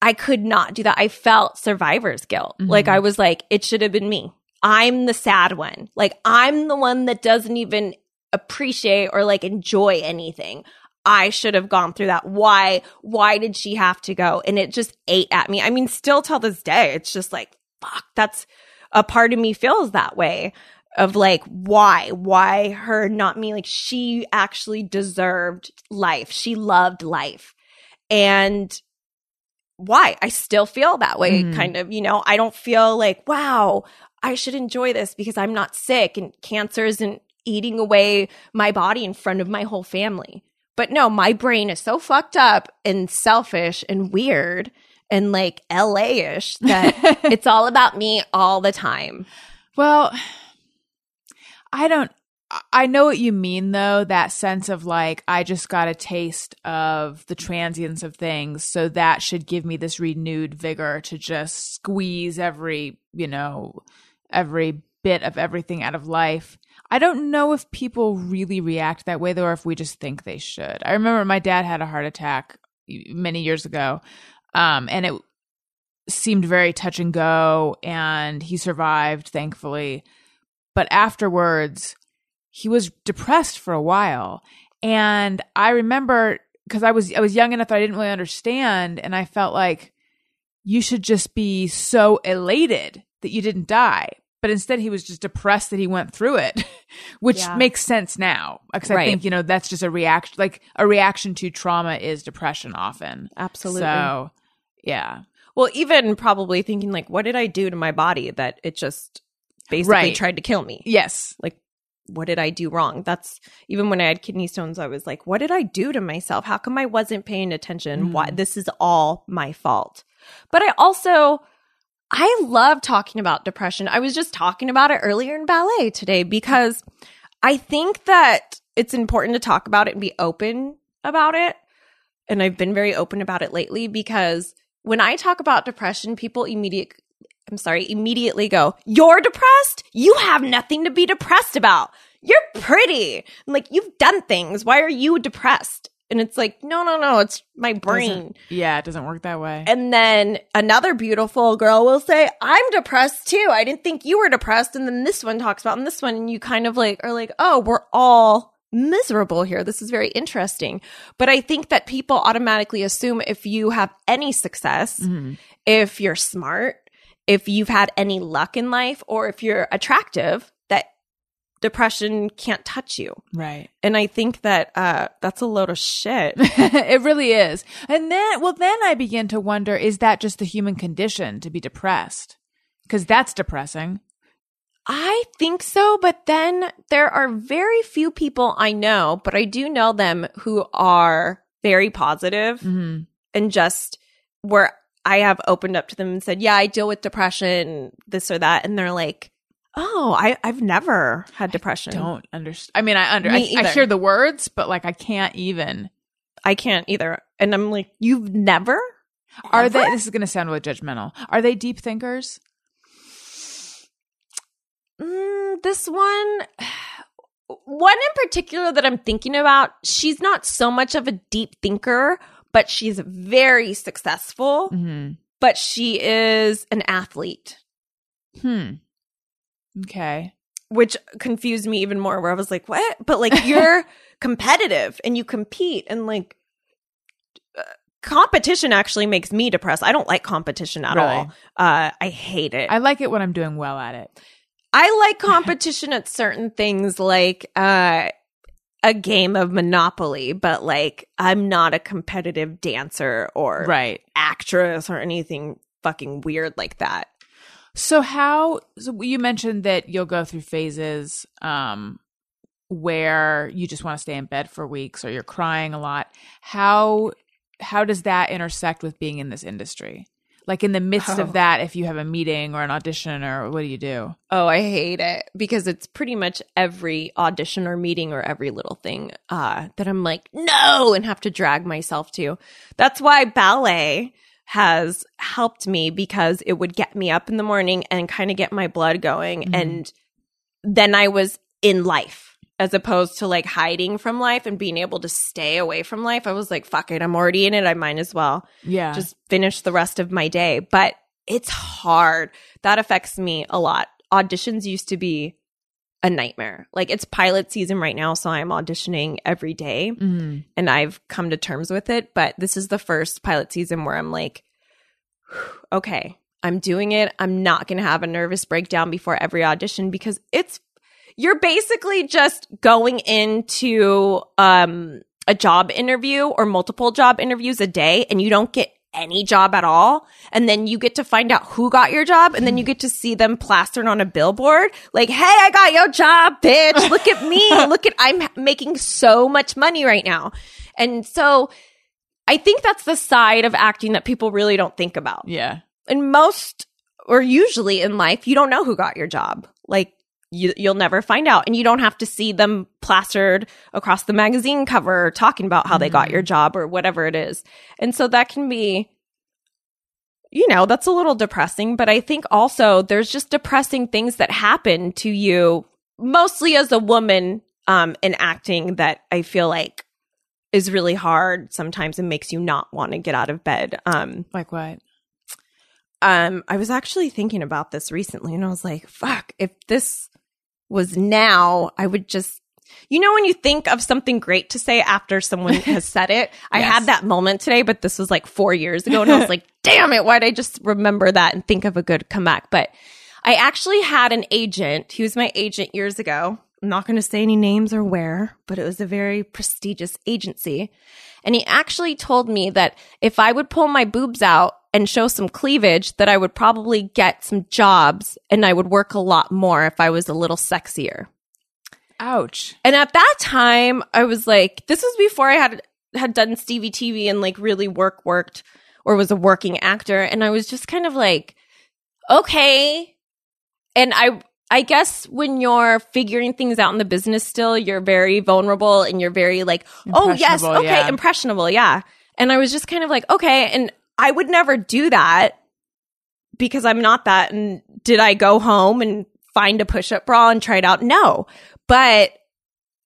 I could not do that. I felt survivor's guilt. Mm-hmm. Like I was like, it should have been me. I'm the sad one. Like I'm the one that doesn't even appreciate or like enjoy anything. I should have gone through that. Why? Why did she have to go? And it just ate at me. I mean, still till this day, it's just like, fuck, that's a part of me feels that way of like, why? Why her, not me? Like, she actually deserved life. She loved life. And why? I still feel that way, Mhm. kind of, you know, I don't feel like, wow, I should enjoy this because I'm not sick and cancer isn't eating away my body in front of my whole family. But no, my brain is so fucked up and selfish and weird and like LA ish that it's all about me all the time. Well, I don't. I know what you mean, though. That sense of like, I just got a taste of the transience of things, so that should give me this renewed vigor to just squeeze every, you know, every bit of everything out of life. I don't know if people really react that way, though, or if we just think they should. I remember my dad had a heart attack many years ago, um, and it seemed very touch and go, and he survived, thankfully. But afterwards, he was depressed for a while, and I remember because I was I was young enough that I didn't really understand, and I felt like you should just be so elated that you didn't die. But instead, he was just depressed that he went through it, which Yeah. makes sense now. Because I think you know that's just a reaction, like a reaction to trauma is depression often. Absolutely. So, yeah, Well, even probably thinking like, what did I do to my body that it just basically Right. tried to kill me? yes, Like, what did I do wrong? That's even when I had kidney stones, I was like, what did I do to myself? How come I wasn't paying attention? Why mm. this is all my fault. But I also I love talking about depression. I was just talking about it earlier in ballet today because I think that it's important to talk about it and be open about it. And I've been very open about it lately because when I talk about depression, people immediate I'm sorry, immediately go, You're depressed? You have nothing to be depressed about. You're pretty. Like you've done things. Why are you depressed? And it's like, no, no, no, it's my brain. Doesn't- yeah, it doesn't work that way. And then another beautiful girl will say, I'm depressed too. I didn't think you were depressed. And then this one talks about and this one, and you kind of like are like, oh, we're all miserable here. This is very interesting. But I think that people automatically assume if you have any success, Mhm. if you're smart, if you've had any luck in life, or if you're attractive, depression can't touch you. Right. And I think that uh, that's a load of shit. it really is. And then, well, then I begin to wonder is that just the human condition to be depressed? Because that's depressing. I think so, but then there are very few people I know, but I do know them who are very positive hmm and just where I have opened up to them and said, "Yeah, I deal with depression, this or that," and they're like, "Oh, I I've never had depression. I Don't understand. I mean, I under. I, I hear the words, but like I can't even. I can't either." And I'm like, "You've never?" Are they? This is going to sound really judgmental. Are they deep thinkers? Mm, this one, one in particular that I'm thinking about, she's not so much of a deep thinker, but she's very successful, hmm but she is an athlete, Hmm. Okay. which confused me even more where I was like, what? But like, you're competitive and you compete and like, uh, competition actually makes me depressed. I don't like competition at Really? all. Uh, I hate it. I like it when I'm doing well at it. I like competition at certain things like uh a game of Monopoly, but like I'm not a competitive dancer or Right. actress or anything fucking weird like that. So how? So you mentioned that you'll go through phases um, where you just want to stay in bed for weeks, or you're crying a lot. How how does that intersect with being in this industry? Like in the midst Oh. of that, if you have a meeting or an audition, or what do you do? Oh, I hate it because it's pretty much every audition or meeting or every little thing uh that I'm like, "No!" and have to drag myself to. That's why ballet has helped me because it would get me up in the morning and kind of get my blood going Mhm. and then I was in life as opposed to like hiding from life and being able to stay away from life. I was like, fuck it, I'm already in it. I might as well Yeah. just finish the rest of my day. But it's hard. That affects me a lot. Auditions used to be a nightmare. Like it's pilot season right now, so I'm auditioning every day Mhm. and I've come to terms with it. But this is the first pilot season where I'm like, okay, I'm doing it. I'm not going to have a nervous breakdown before every audition because it's, you're basically just going into um, a job interview or multiple job interviews a day and you don't get any job at all. And then you get to find out who got your job and then you get to see them plastered on a billboard. Like, hey, I got your job, bitch. Look at me. Look at, I'm making so much money right now. And so I think that's the side of acting that people really don't think about. Yeah. And most or usually in life, you don't know who got your job. Like, you, you'll never find out. And you don't have to see them plastered across the magazine cover talking about how they got your job or whatever it is. And so that can be, you know, that's a little depressing. But I think also there's just depressing things that happen to you, mostly as a woman um, in acting, that I feel like is really hard sometimes and makes you not want to get out of bed. Um, Like what? um i was actually thinking about this recently and i was like fuck if this was now i would just you know when you think of something great to say after someone has said it? I Yes. had that moment today but this was like four years ago and i was like damn it why'd i just remember that and think of a good comeback? But i actually had an agent he was my agent years ago. I'm not going to say any names or where but it was a very prestigious agency. And he actually told me that if I would pull my boobs out and show some cleavage, that I would probably get some jobs and I would work a lot more if I was a little sexier. Ouch. And at that time, I was like, this was before I had had done Stevie TV and like really work worked or was a working actor. And I was just kind of like, okay. And I I guess when you're figuring things out in the business still, you're very vulnerable and you're very like, oh yes, okay, yeah. impressionable, yeah. And I was just kind of like, okay, and I would never do that because I'm not that. And did I go home and find a push-up bra and try it out? No. But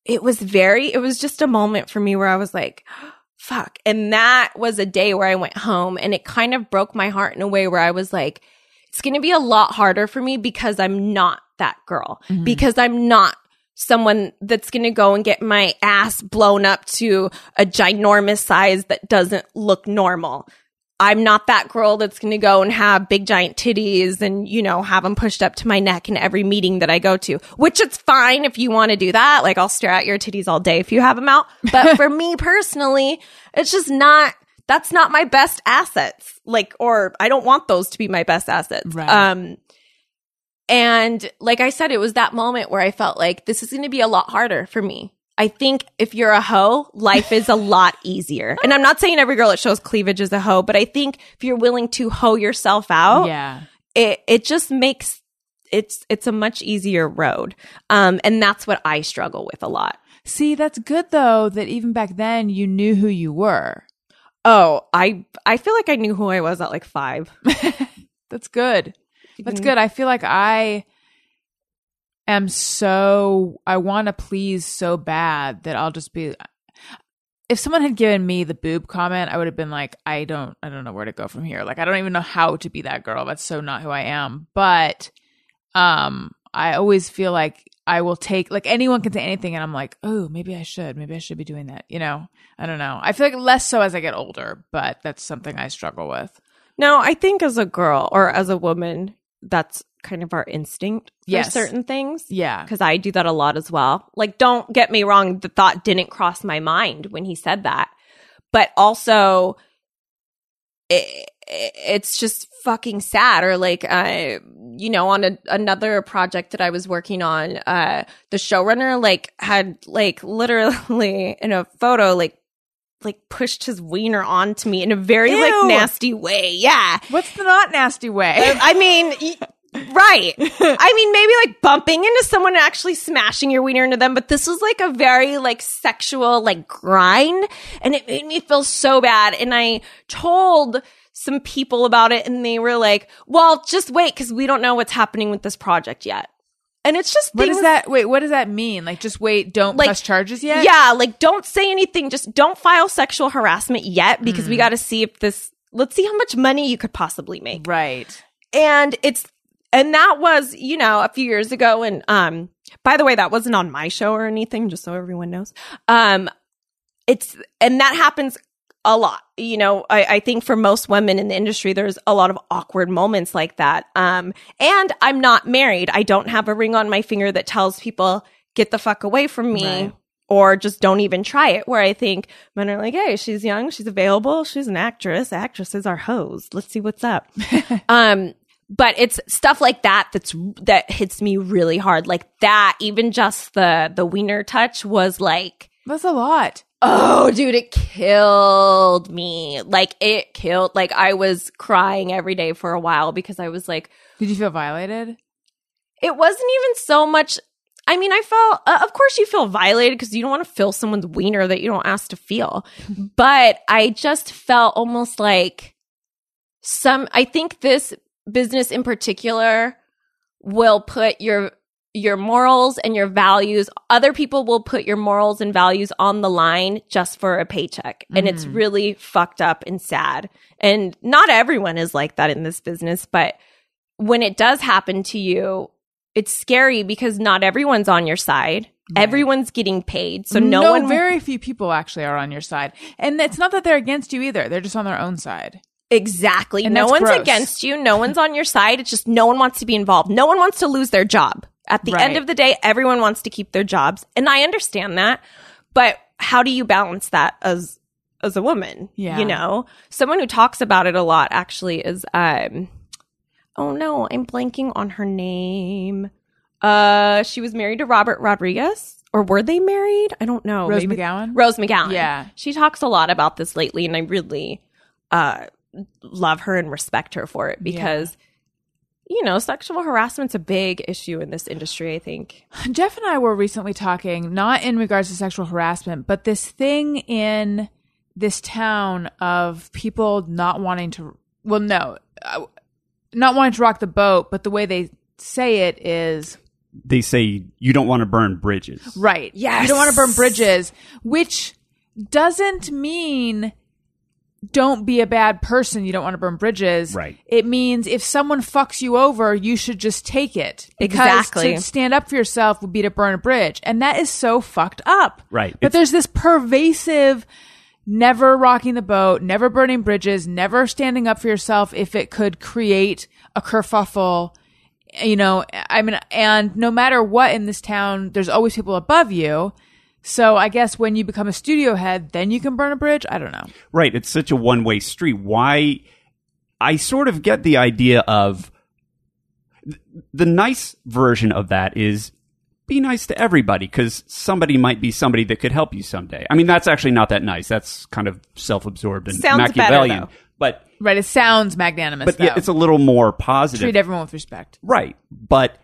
it was very, it was just a moment for me where I was like, fuck. And that was a day where I went home and it kind of broke my heart in a way where I was like, it's going to be a lot harder for me because I'm not that girl, mm-hmm. because I'm not someone that's going to go and get my ass blown up to a ginormous size that doesn't look normal. I'm not that girl that's going to go and have big giant titties and, you know, have them pushed up to my neck in every meeting that I go to, which it's fine if you want to do that. Like I'll stare at your titties all day if you have them out. But for me personally, it's just not, that's not my best assets. Like, or I don't want those to be my best assets. Right. Um, and like I said, it was that moment where I felt like this is going to be a lot harder for me. I think if you're a hoe, life is a lot easier. And I'm not saying every girl that shows cleavage is a hoe, but I think if you're willing to hoe yourself out, Yeah. it it just makes it's it's a much easier road. Um and that's what I struggle with a lot. See, that's good though that even back then you knew who you were. Oh, I I feel like I knew who I was at like 5. That's good. That's Mhm. good. I feel like I am so I want to please so bad that I'll just be if someone had given me the boob comment, I would have been like, I don't I don't know where to go from here. Like I don't even know how to be that girl. That's so not who I am. But um I always feel like I will take like anyone can say anything and I'm like, oh, maybe I should. Maybe I should be doing that. You know? I don't know. I feel like less so as I get older, but that's something I struggle with. No, I think as a girl or as a woman, that's kind of our instinct for Yes. certain things. Yeah. because I do that a lot as well. Like, don't get me wrong, the thought didn't cross my mind when he said that, but also, it, it's just fucking sad. Or like, uh, you know, on a, another project that I was working on, uh, the showrunner like had like literally in a photo like. Like pushed his wiener onto me in a very Ew. like nasty way. Yeah. What's the not nasty way? Uh, I mean, y- right. I mean, maybe like bumping into someone and actually smashing your wiener into them, but this was like a very like sexual like grind and it made me feel so bad. And I told some people about it and they were like, well, just wait because we don't know what's happening with this project yet. And it's just What does that? Wait, what does that mean? Like, just wait, don't Like, press charges yet. Yeah, like don't say anything. Just don't file sexual harassment yet because Mm. we got to see if this. Let's see how much money you could possibly make. right. And it's and that was you know a few years ago. And um, by the way, that wasn't on my show or anything. Just so everyone knows. Um, it's and that happens a lot. You know, I, I think for most women in the industry, there's a lot of awkward moments like that. Um, and I'm not married. I don't have a ring on my finger that tells people get the fuck away from me. Right. Or just don't even try it. Where I think men are like, "Hey, she's young, she's available, she's an actress. Actresses are hoes. Let's see what's up." um, but it's stuff like that that's that hits me really hard. Like that, even just the the wiener touch was like, That's a lot. Oh, dude, it killed me. Like it killed. Like I was crying every day for a while because I was like, Did you feel violated? it wasn't even so much. I mean, I felt, uh, of course, you feel violated because you don't want to feel someone's wiener that you don't ask to feel. but I just felt almost like some, I think this business in particular will put your, your morals and your values, other people will put your morals and values on the line just for a paycheck. And it's mm-hmm. really fucked up and sad. And not everyone is like that in this business, but when it does happen to you, it's scary because not everyone's on your side. Everyone's getting paid. So no, one very few people actually are on your side, and it's not that they're against you either. They're just on their own side. exactly. And no one's gross. against you. No one's on your side. It's just no one wants to be involved. No one wants to lose their job. At the Right. end of the day, everyone wants to keep their jobs. And I understand that. But how do you balance that as as a woman? Yeah. You know? Someone who talks about it a lot actually is um oh no, I'm blanking on her name. Uh she was married to Robert Rodriguez. Or were they married? I don't know. Rose Maybe- McGowan. Rose McGowan. Yeah. She talks a lot about this lately, and I really uh, love her and respect her for it because, you know, sexual harassment's a big issue in this industry, I think. Jeff and I were recently talking, not in regards to sexual harassment, but this thing in this town of people not wanting to, well, no, uh, not wanting to rock the boat, but the way they say it is They say you don't want to burn bridges. right. Yes. You don't want to burn bridges, which doesn't mean don't be a bad person. You don't want to burn bridges. Right. It means if someone fucks you over, you should just take it. Because Exactly. To stand up for yourself would be to burn a bridge. And that is so fucked up. Right. But It's- there's this pervasive never rocking the boat, never burning bridges, never standing up for yourself if it could create a kerfuffle. You know, I mean, and no matter what in this town, there's always people above you. So I guess when you become a studio head, then you can burn a bridge. I don't know. Right. It's such a one way street. Why? I sort of get the idea of the nice version of that is be nice to everybody because somebody might be somebody that could help you someday. I mean, that's actually not that nice. That's kind of self absorbed and Sounds Machiavellian. though. but Right? It sounds magnanimous. but yeah, it's a little more positive. treat everyone with respect. Right. But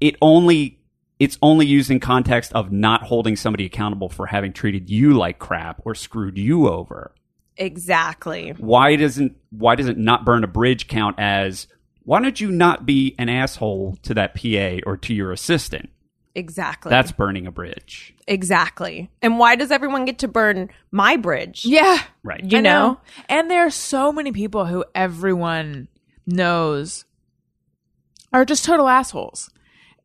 it only it's only used in context of not holding somebody accountable for having treated you like crap or screwed you over. Exactly. Why doesn't why does it not burn a bridge count as why don't you not be an asshole to that PA or to your assistant? Exactly. That's burning a bridge. exactly. And why does everyone get to burn my bridge? Yeah. Right. You I know? And there are so many people who everyone knows are just total assholes.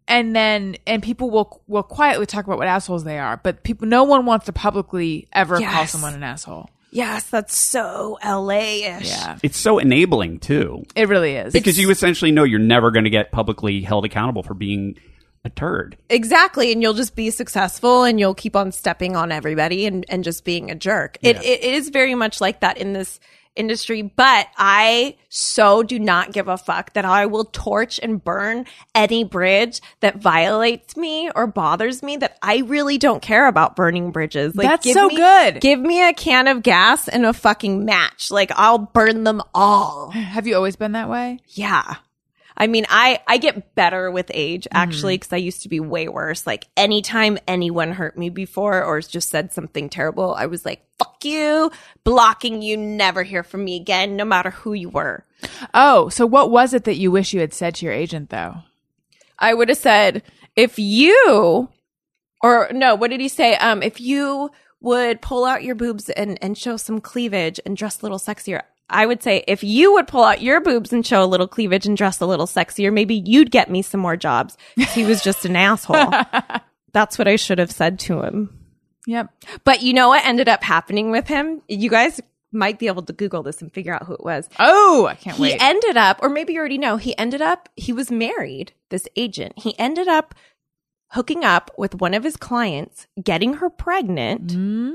And then and people will will quietly talk about what assholes they are, but people no one wants to publicly ever call someone an asshole. Yes, that's so LA-ish. Yeah. It's so enabling too. It really is. Because you essentially know you're never going to get publicly held accountable for being a turd. Exactly. And you'll just be successful and you'll keep on stepping on everybody and, and just being a jerk. It, it, it is very much like that in this industry, but I so do not give a fuck that I will torch and burn any bridge that violates me or bothers me that I really don't care about burning bridges. Like, That's give so me- good. Give me a can of gas and a fucking match. Like I'll burn them all. Have you always been that way? Yeah. I mean, I, I get better with age actually because I used to be way worse. Like anytime anyone hurt me before or just said something terrible, I was like, fuck you, blocking you, never hear from me again, no matter who you were. Oh, so what was it that you wish you had said to your agent though? I would have said, if you, or no, what did he say? Um, if you would pull out your boobs and, and show some cleavage and dress a little sexier, I would say, if you would pull out your boobs and show a little cleavage and dress a little sexier, maybe you'd get me some more jobs. He was just an asshole. That's what I should have said to him. Yep. But you know what ended up happening with him? You guys might be able to Google this and figure out who it was. Oh, I can't He wait. ended up, or maybe you already know, he ended up, he was married, this agent. He ended up hooking up with one of his clients, getting her pregnant, Mm.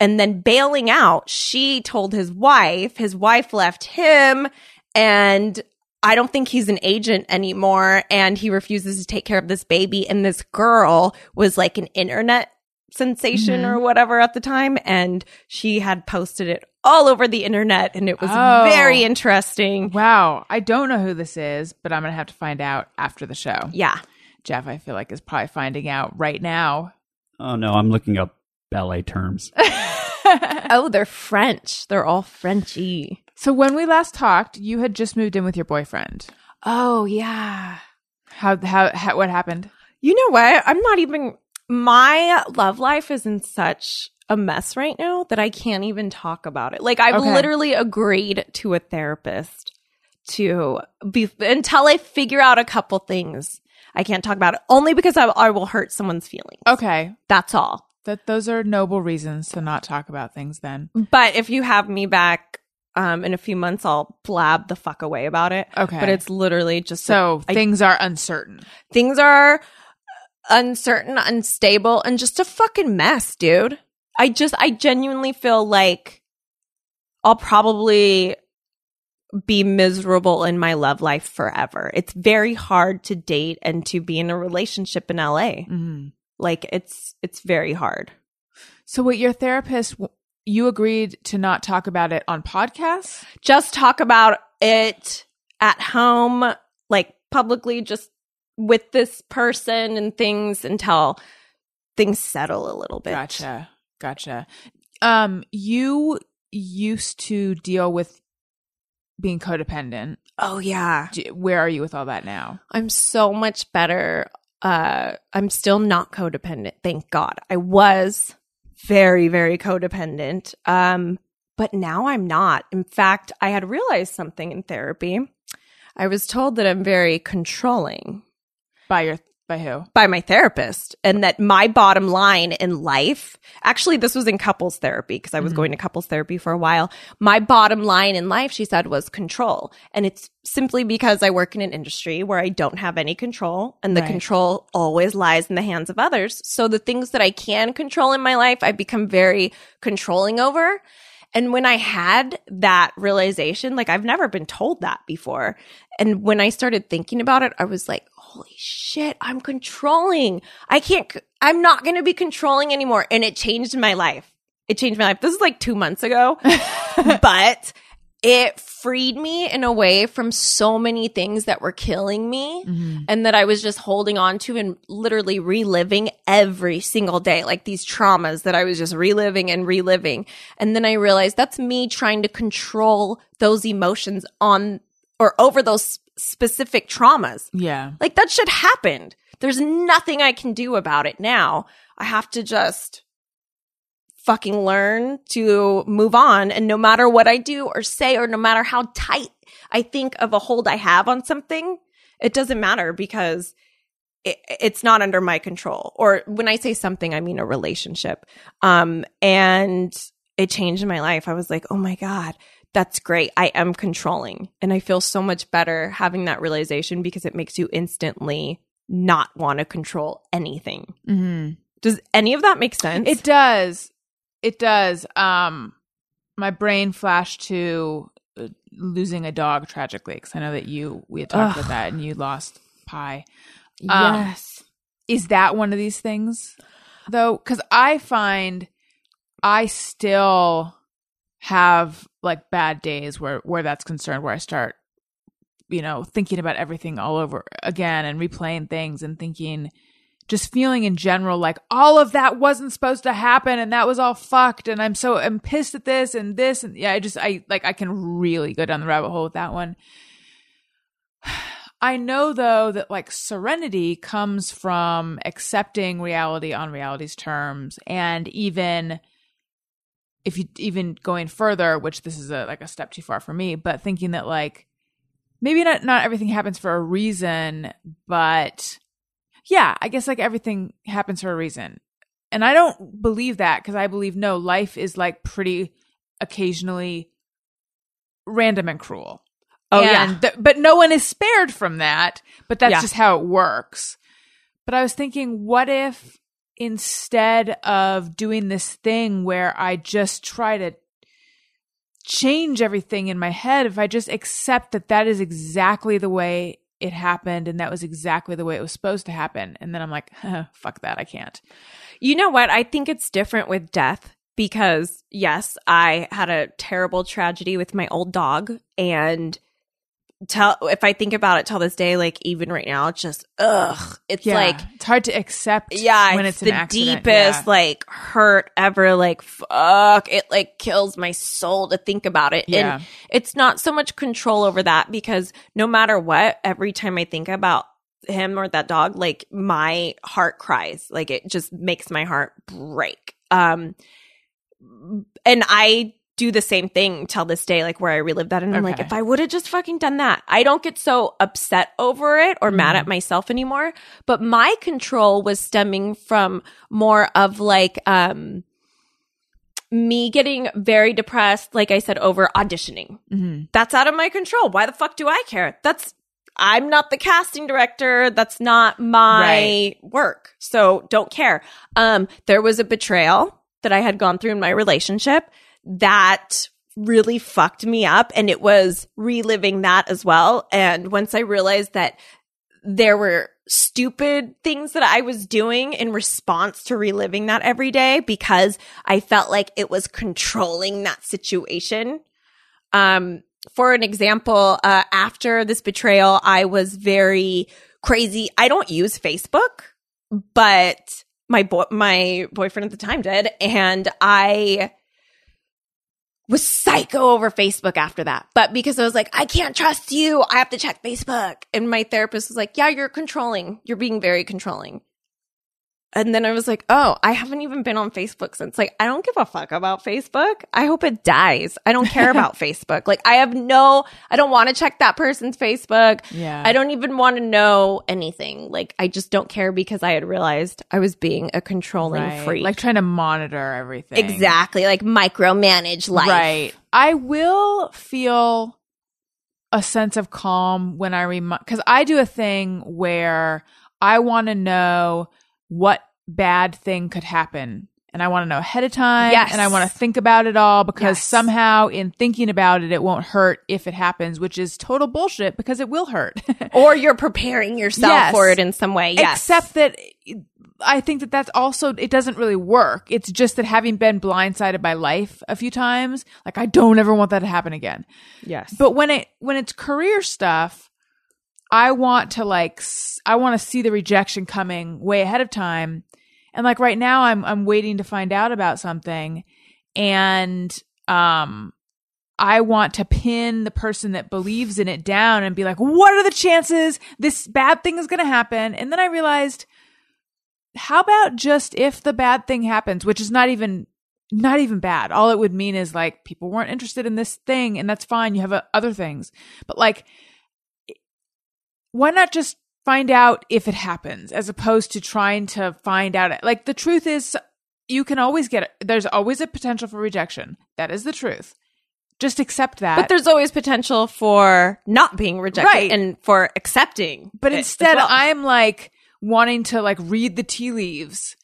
And then bailing out. She told his wife, his wife left him, and I don't think he's an agent anymore. And he refuses to take care of this baby. And this girl was like an internet sensation Mhm. or whatever at the time. And she had posted it all over the internet. And it was Oh. very interesting. Wow. I don't know who this is, but I'm going to have to find out after the show. Yeah. Jeff, I feel like, is probably finding out right now. Oh no, I'm looking up ballet terms. Oh, they're French. They're all Frenchy. so when we last talked, you had just moved in with your boyfriend. Oh, yeah. How, how, how what happened? You know what? I'm not even. My love life is in such a mess right now that I can't even talk about it. Like, I've Okay. literally agreed to a therapist to be until I figure out a couple things. I can't talk about it only because I, I will hurt someone's feelings. Okay. That's all. That those are noble reasons to not talk about things then. But if you have me back um, in a few months, I'll blab the fuck away about it. Okay. But it's literally just so I- things are uncertain. things are uncertain, unstable, and just a fucking mess, dude. I just, I genuinely feel like I'll probably be miserable in my love life forever. It's very hard to date and to be in a relationship in LA. hmm Like it's, it's very hard. So, what your therapist, you agreed to not talk about it on podcasts? Just talk about it at home, like publicly, just with this person and things until things settle a little bit. Gotcha. Gotcha. Um, you used to deal with being codependent. Oh yeah. Where are you with all that now? I'm so much better. Uh, I'm still not codependent, thank God. I was very, very codependent. Um, but now I'm not. In fact, I had realized something in therapy. I was told that I'm very controlling By your by who? by my therapist and that my bottom line in life actually this was in couples therapy because i was Mhm. going to couples therapy for a while my bottom line in life she said was control and it's simply because i work in an industry where i don't have any control and the Right. control always lies in the hands of others so the things that i can control in my life I've become very controlling over and when I had that realization, like I've never been told that before. And when I started thinking about it, I was like, holy shit, I'm controlling. I can't, I'm not going to be controlling anymore. And it changed my life. It changed my life. This is like two months ago, but it freed me in a way from so many things that were killing me Mhm. and that I was just holding on to and literally reliving every single day, like these traumas that I was just reliving and reliving. And then I realized that's me trying to control those emotions on or over those specific traumas. Yeah. Like that shit happened. There's nothing I can do about it now. I have to just fucking learn to move on. And no matter what I do or say, or no matter how tight I think of a hold I have on something, it doesn't matter because it, it's not under my control. Or when I say something, I mean a relationship. Um, and it changed my life. I was like, oh my God, that's great. I am controlling. And I feel so much better having that realization because it makes you instantly not want to control anything. hmm Does any of that make sense? It does. It does. Um, my brain flashed to uh, losing a dog tragically because I know that you we had talked Ugh. about that and you lost Pie. Um, yes. Is that one of these things though? Because I find I still have like bad days where where that's concerned, where I start, you know, thinking about everything all over again and replaying things and thinking, just feeling in general like all of that wasn't supposed to happen and that was all fucked and I'm so I'm pissed at this and this and yeah, I just I like I can really go down the rabbit hole with that one. I know though that like serenity comes from accepting reality on reality's terms and even if you even going further, which this is a like a step too far for me, but thinking that like maybe not not everything happens for a reason, but yeah, I guess like everything happens for a reason. And I don't believe that because I believe no, life is like pretty occasionally random and cruel. Oh, and yeah. th- but no one is spared from that. But that's Yeah. just how it works. But I was thinking, what if instead of doing this thing where I just try to change everything in my head, if I just accept that that is exactly the way it happened and that was exactly the way it was supposed to happen, and then I'm like, fuck that, I can't. You know what? I think it's different with death because, yes, I had a terrible tragedy with my old dog. And tell if I think about it till this day, like even right now, it's just, ugh. It's Yeah, like, it's hard to accept. yeah, when it's, it's, the accident. deepest, Yeah. like, hurt ever. Like, fuck. It like kills my soul to think about it. Yeah. And it's not so much control over that because no matter what, every time I think about him or that dog, like my heart cries. Like it just makes my heart break. Um, and I do the same thing till this day, like where I relive that. And I'm like, if I would have just fucking done that, I don't get so upset over it or mad Mhm. at myself anymore. But my control was stemming from more of like, um, me getting very depressed, like I said, over auditioning Mhm. that's out of my control. Why the fuck do I care? That's I'm not the casting director. That's not my Right. work. So don't care. Um there was a betrayal that I had gone through in my relationship that really fucked me up and it was reliving that as well. And once I realized that there were stupid things that I was doing in response to reliving that every day because I felt like it was controlling that situation. Um, for an example, uh, after this betrayal, I was very crazy. I don't use Facebook, but my boy, my boyfriend at the time did, and I was psycho over Facebook after that. But because I was like, I can't trust you, I have to check Facebook. And my therapist was like, Yeah, you're controlling. You're being very controlling. And then I was like, oh, I haven't even been on Facebook since. Like, I don't give a fuck about Facebook. I hope it dies. I don't care about Facebook. Like, I have no, I don't want to check that person's Facebook. Yeah. I don't even want to know anything. Like, I just don't care because I had realized I was being a controlling Right. freak. Like trying to monitor everything. exactly. Like, micromanage life. Right. I will feel a sense of calm when I remind, because I do a thing where I want to know what bad thing could happen. And I want to know ahead of time. Yes. And I want to think about it all because Yes. somehow in thinking about it, it won't hurt if it happens, which is total bullshit because it will hurt. Or you're preparing yourself Yes. for it in some way. Yes. Except that I think that that's also, it doesn't really work. It's just that having been blindsided by life a few times, like I don't ever want that to happen again. yes. But when it, when it's career stuff, I want to like, I want to see the rejection coming way ahead of time. And like right now I'm, I'm waiting to find out about something and, um, I want to pin the person that believes in it down and be like, what are the chances this bad thing is going to happen? And then I realized, how about just if the bad thing happens, which is not even not even bad. All it would mean is like people weren't interested in this thing and that's fine. You have uh, other things. But like why not just find out if it happens as opposed to trying to find out it? like the truth is you can always get it. there's always a potential for rejection. That is the truth. Just accept that. but there's always potential for not being rejected Right. and for accepting. but instead well. I'm like wanting to like read the tea leaves.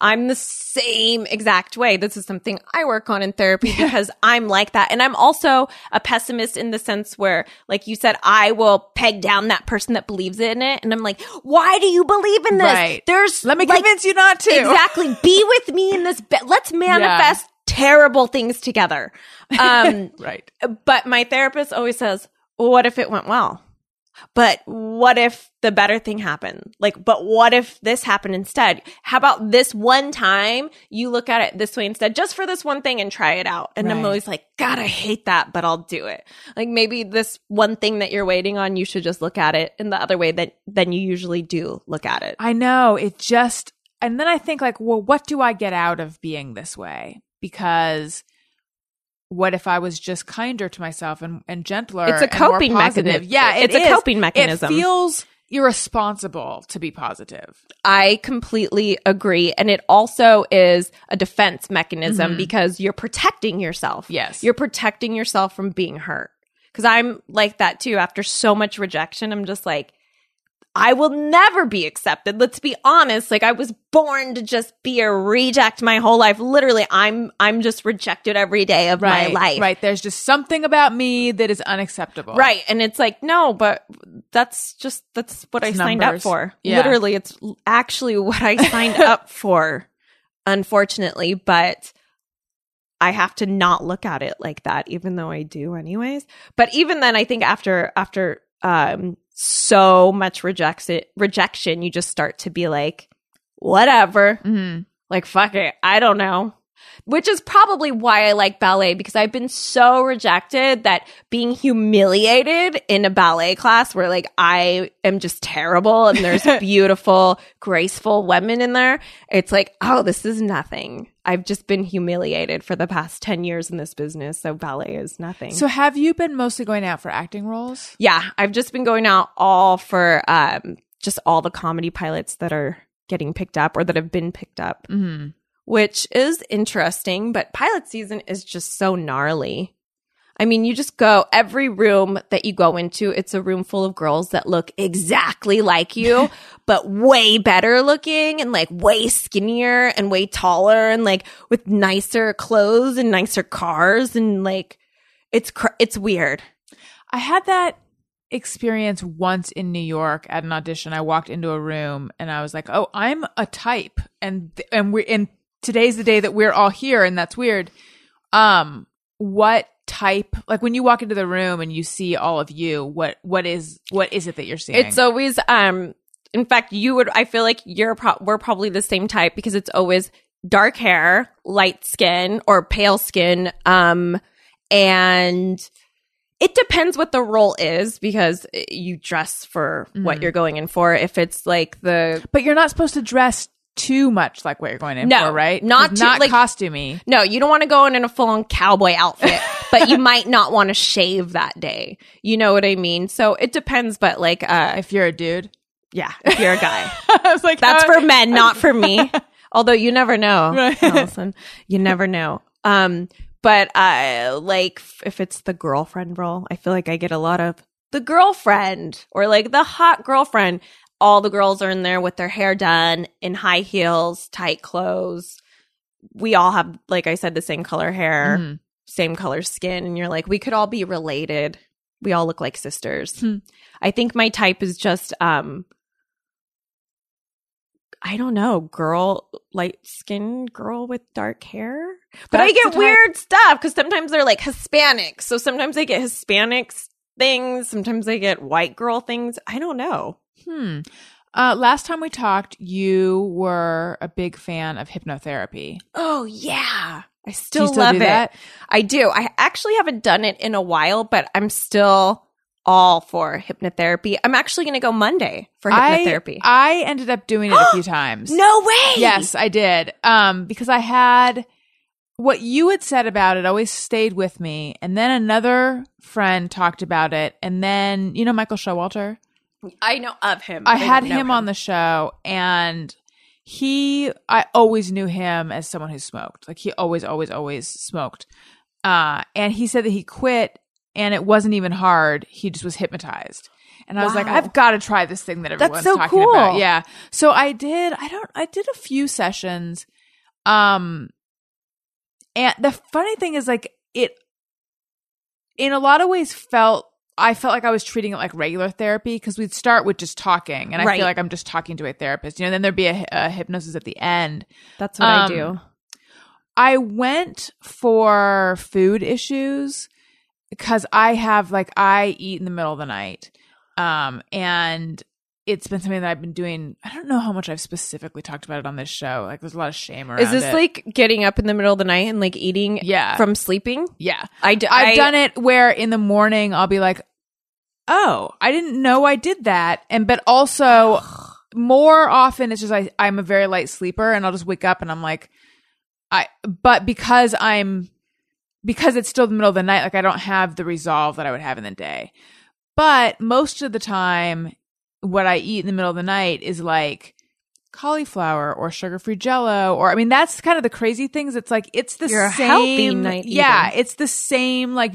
I'm the same exact way. This is something I work on in therapy because I'm like that. And I'm also a pessimist in the sense where, like you said, I will peg down that person that believes in it. And I'm like, why do you believe in this? Right. There's Let me like, convince you not to. Exactly. Be with me in this. Be- Let's manifest terrible things together. Um, Right. but my therapist always says, well, what if it went well? But what if the better thing happened? Like, but what if this happened instead? How about this one time you look at it this way instead, just for this one thing and try it out? And I'm always like, God, I hate that, but I'll do it. Like maybe this one thing that you're waiting on, you should just look at it in the other way that than you usually do look at it. I know it just, and then I think like, well, what do I get out of being this way? Because what if I was just kinder to myself and, and gentler? It's a coping mechanism. Yeah, it It's a coping mechanism. It feels irresponsible to be positive. I completely agree. And it also is a defense mechanism Mhm. because you're protecting yourself. Yes. You're protecting yourself from being hurt. Because I'm like that too. After so much rejection, I'm just like, I will never be accepted. Let's be honest. Like I was born to just be a reject my whole life. Literally, I'm I'm just rejected every day of right, my life. Right. There's just something about me that is unacceptable. Right. And it's like, no, but that's just, that's what It's I signed numbers. up for. Yeah. Literally, it's actually what I signed up for, unfortunately. But I have to not look at it like that, even though I do anyways. But even then, I think after, after, um, so much rejects rejection, you just start to be like, whatever. Mhm. Like, fuck it. I don't know. Which is probably why I like ballet because I've been so rejected that being humiliated in a ballet class where like I am just terrible and there's beautiful, graceful women in there, it's like, oh, this is nothing. I've just been humiliated for the past 10 years in this business. So ballet is nothing. So have you been mostly going out for acting roles? Yeah, I've just been going out all for um just all the comedy pilots that are getting picked up or that have been picked up, Mm-hmm. which is interesting, but pilot season is just so gnarly. I mean, you just go every room that you go into, it's a room full of girls that look exactly like you, but way better looking and like way skinnier and way taller and like with nicer clothes and nicer cars and like it's cr- it's weird. I had that experience once in New York at an audition. I walked into a room and I was like, "Oh, I'm a type." And th- and we and today's the day that we're all here and that's weird. Um what type like when you walk into the room and you see all of you, what what is what is it that you're seeing? It's always um in fact you would I feel like you're pro- we're probably the same type because it's always dark hair, light skin or pale skin um and it depends what the role is because you dress for what Mhm. you're going in for. If it's like the but you're not supposed to dress too much like what you're going in No, for, right? not too- not like- costumey. no, you don't want to go in in a full on cowboy outfit, but you might not want to shave that day. You know what I mean? So it depends, but like, uh, If you're a dude, yeah, if you're a guy. I was like, That's uh, for men, not for me. Although you never know, Right. Allison. You never know. Um, but uh, like if it's the girlfriend role, I feel like I get a lot of the girlfriend or like the hot girlfriend. All the girls are in there with their hair done in high heels, tight clothes. We all have, like I said, the same color hair, Mhm. same color skin, and you're like, we could all be related. We all look like sisters. Hmm. I think my type is just um I don't know, girl, light skin girl with dark hair. But I get weird stuff because sometimes they're like Hispanic. So sometimes I get Hispanics things. Sometimes I get white girl things. I don't know. Hmm. Uh, last time we talked, you were a big fan of hypnotherapy. Oh yeah. I still, still love it. that? I do. I actually haven't done it in a while, but I'm still all for hypnotherapy. I'm actually going to go Monday for hypnotherapy. I, I ended up doing it a few times. no way. Yes, I did. Um, because I had what you had said about it always stayed with me, and then another friend talked about it, and then you know Michael Showalter. I know of him. I had don't him on the show, and he I always knew him as someone who smoked. Like he always, always, always smoked. Uh, and he said that he quit, and it wasn't even hard. He just was hypnotized. And I was like, I've got to try this thing that That's everyone's so talking about. cool. Yeah. So I did. I don't. I did a few sessions. Um, and the funny thing is, like it, in a lot of ways, felt. I felt like I was treating it like regular therapy because we'd start with just talking, and I Right. feel like I'm just talking to a therapist. You know, then there'd be a, a hypnosis at the end. That's what I Um, do. I went for food issues because I have like I eat in the middle of the night. Um, and it's been something that I've been doing. I don't know how much I've specifically talked about it on this show. Like, there's a lot of shame around Is this it. like getting up in the middle of the night and like eating Yeah. from sleeping? yeah. I d- I've I- done it where in the morning I'll be like, "Oh, I didn't know I did that," and but also more often it's just I I'm a very light sleeper and I'll just wake up and I'm like, I but because I'm because it's still the middle of the night, like I don't have the resolve that I would have in the day. But most of the time, what I eat in the middle of the night is like cauliflower or sugar-free jello or I mean that's kind of the crazy things it's like it's the You're same healthy night yeah eater. it's the same like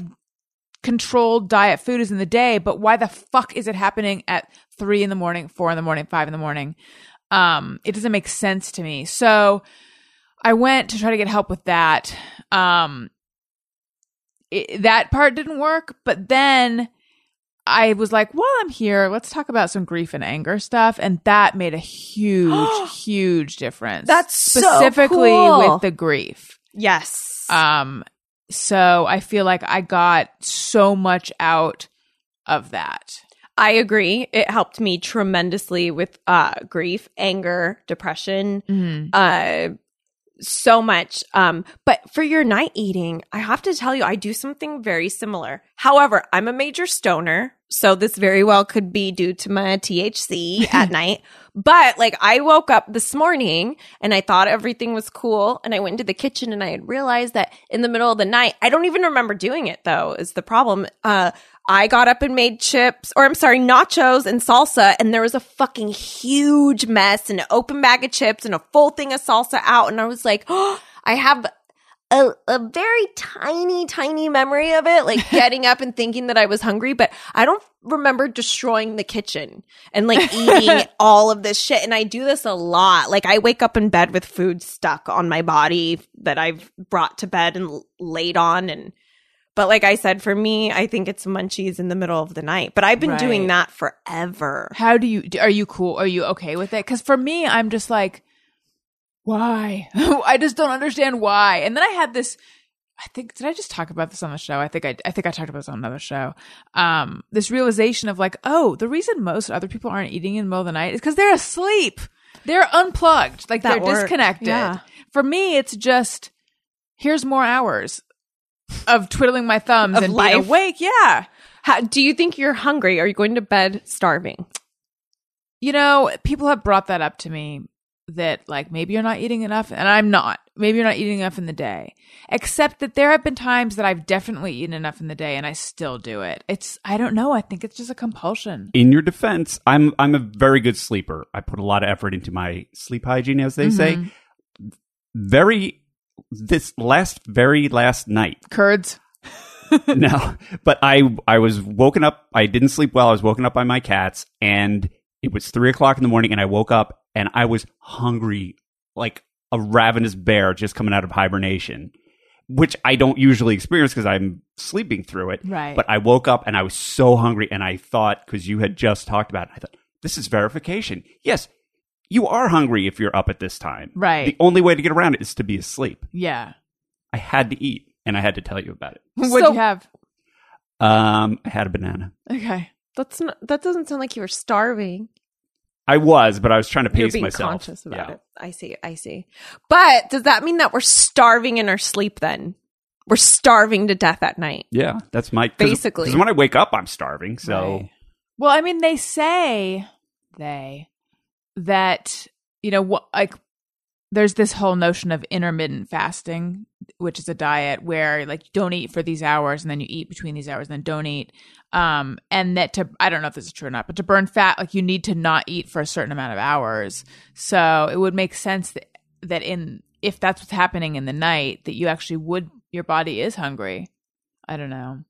controlled diet food is in the day but why the fuck is it happening at three in the morning four in the morning five in the morning? Um it doesn't make sense to me. So i went to try to get help with that. Um it, that part didn't work but then i was like while i'm here let's talk about some grief and anger stuff. And that made a huge huge difference. That's so specifically cool. with the grief. Yes. um, so I feel like I got so much out of that. I agree. It helped me tremendously with uh grief, anger, depression, Mm-hmm. uh so much. Um but for your night eating, I have to tell you I do something very similar. However, I'm a major stoner, so this very well could be due to my THC at night. But like I woke up this morning and I thought everything was cool and I went into the kitchen and I had realized that in the middle of the night, I don't even remember doing it though, is the problem. Uh I got up and made chips, or I'm sorry, nachos and salsa, and there was a fucking huge mess and an open bag of chips and a full thing of salsa out. And I was like, oh, I have a, a very tiny, tiny memory of it, like getting up and thinking that I was hungry, but I don't remember destroying the kitchen and like eating all of this shit. And I do this a lot. Like I wake up in bed with food stuck on my body that I've brought to bed and l- laid on. And, but like I said, for me, I think it's munchies in the middle of the night, but I've been Right. doing that forever. How do you, are you cool? Are you okay with it? Cause for me, I'm just like, why? I just don't understand why. And then I had this, I think, did I just talk about this on the show? I think I, I think I talked about this on another show. Um, this realization of like, oh, the reason most other people aren't eating in the middle of the night is because they're asleep. They're unplugged. Like That they're worked. disconnected. Yeah. For me, it's just, here's more hours of twiddling my thumbs Of and life. being awake. Yeah. How, do you think you're hungry? Are you going to bed starving? You know, people have brought that up to me that like maybe you're not eating enough and I'm not. Maybe you're not eating enough in the day. Except that there have been times that I've definitely eaten enough in the day and I still do it. It's I don't know, I think it's just a compulsion. In your defense, I'm I'm a very good sleeper. I put a lot of effort into my sleep hygiene, as they say. Mm-hmm. Very this last very last night. Curds. no, but I I was woken up. I didn't sleep well. I was woken up by my cats, and it was three o'clock in the morning. And I woke up and I was hungry, like a ravenous bear just coming out of hibernation, which I don't usually experience because I'm sleeping through it. Right. But I woke up and I was so hungry, and I thought because you had just talked about it, I thought this is verification. Yes, you are hungry if you're up at this time. Right. The only way to get around it is to be asleep. Yeah. I had to eat, and I had to tell you about it. What'd So- you have? Um, I had a banana. Okay. That's not, that doesn't sound like you were starving. I was, but I was trying to You're pace being myself. conscious about Yeah. it. I see. I see. But does that mean that we're starving in our sleep then? We're starving to death at night. Yeah, that's my cause, Basically. Because when I wake up, I'm starving. So Right. Well, I mean, they say they that you know what like there's this whole notion of intermittent fasting, which is a diet where like you don't eat for these hours and then you eat between these hours and then don't eat. Um, and that to I don't know if this is true or not, but to burn fat, like you need to not eat for a certain amount of hours. So it would make sense that that in if that's what's happening in the night, that you actually would your body is hungry. I don't know.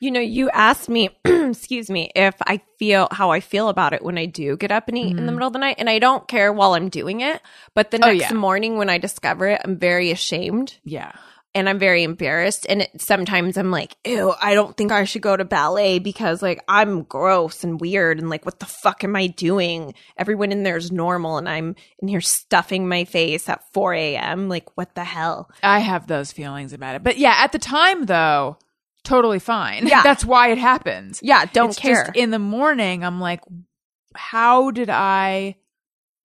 You know, you asked me, excuse me, if I feel how I feel about it when I do get up and eat in the Mhm. middle of the night. And I don't care while I'm doing it. But the Oh, next yeah. morning when I discover it, I'm very ashamed Yeah. and I'm very embarrassed. And it, sometimes I'm like, ew, I don't think I should go to ballet because like I'm gross and weird. And like, what the fuck am I doing? Everyone in there is normal. And I'm in here stuffing my face at 4 a.m. Like, what the hell? I have those feelings about it. But yeah, at the time though, totally fine. Yeah. That's why it happens. Yeah, don't It's care. Just in the morning, I'm like, how did I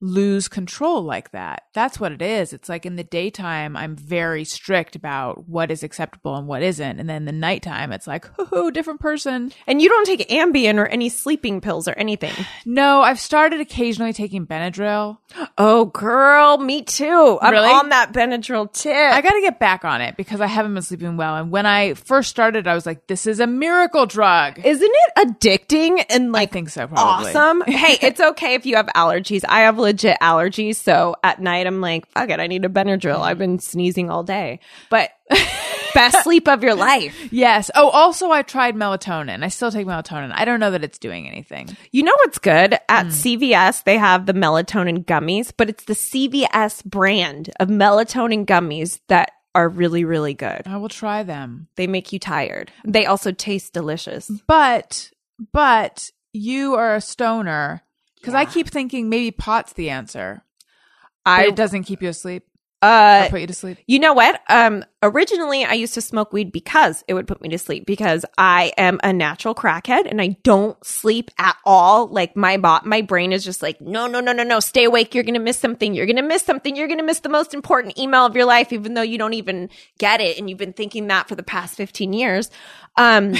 lose control like that? That's what it is. It's like in the daytime, I'm very strict about what is acceptable and what isn't. And then the nighttime, it's like, hoo different person. and you don't take Ambien or any sleeping pills or anything. No, I've started occasionally taking Benadryl. Oh, girl, me too. I'm Really? on that Benadryl tip. I got to get back on it because I haven't been sleeping well. And when I first started, I was like, this is a miracle drug. Isn't it addicting and like I think so, probably. awesome? hey, it's okay if you have allergies. I have legit allergies, so at night I'm like, fuck it, I need a Benadryl. I've been sneezing all day. But best sleep of your life. Yes. Oh, also, I tried melatonin. I still take melatonin. I don't know that it's doing anything. You know what's good? At hmm. CVS, they have the melatonin gummies, but it's the CVS brand of melatonin gummies that are really, really good. I will try them. They make you tired. They also taste delicious. But, but you are a stoner because I keep thinking maybe pot's the answer. But I it doesn't keep you asleep uh put you to sleep. You know what? Um, originally I used to smoke weed because it would put me to sleep because I am a natural crackhead and I don't sleep at all. Like my bot, my brain is just like, no, no, no, no, no, stay awake. You're going to miss something. You're going to miss something. You're going to miss the most important email of your life, even though you don't even get it. And you've been thinking that for the past 15 years. Um,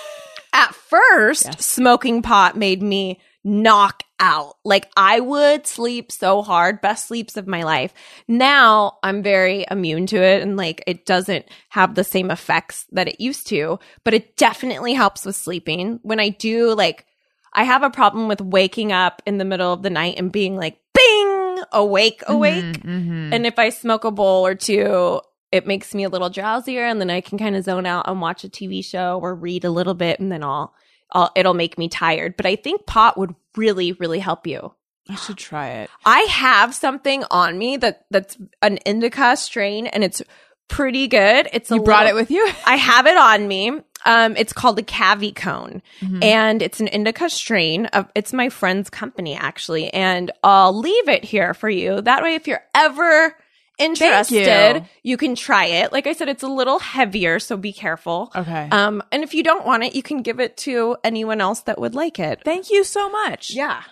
at first, smoking pot made me knock out. Like I would sleep so hard, best sleeps of my life. Now I'm very immune to it and like it doesn't have the same effects that it used to, but it definitely helps with sleeping. When I do like I have a problem with waking up in the middle of the night and being like bing, awake, awake. Mm-hmm. And if I smoke a bowl or two, it makes me a little drowsier and then I can kind of zone out and watch a TV show or read a little bit and then I'll, I'll it'll make me tired. But I think pot would really, really help you. I should try it. I have something on me that that's an indica strain and it's pretty good. It's a You brought little- it with you? I have it on me. Um, it's called a Cavi Cone, Mm-hmm. and it's an indica strain. Of, it's my friend's company actually, and I'll leave it here for you. That way, if you're ever interested, you. you. can try it. Like I said, it's a little heavier, so be careful. Okay. Um, and if you don't want it, you can give it to anyone else that would like it. Thank you so much. Yeah.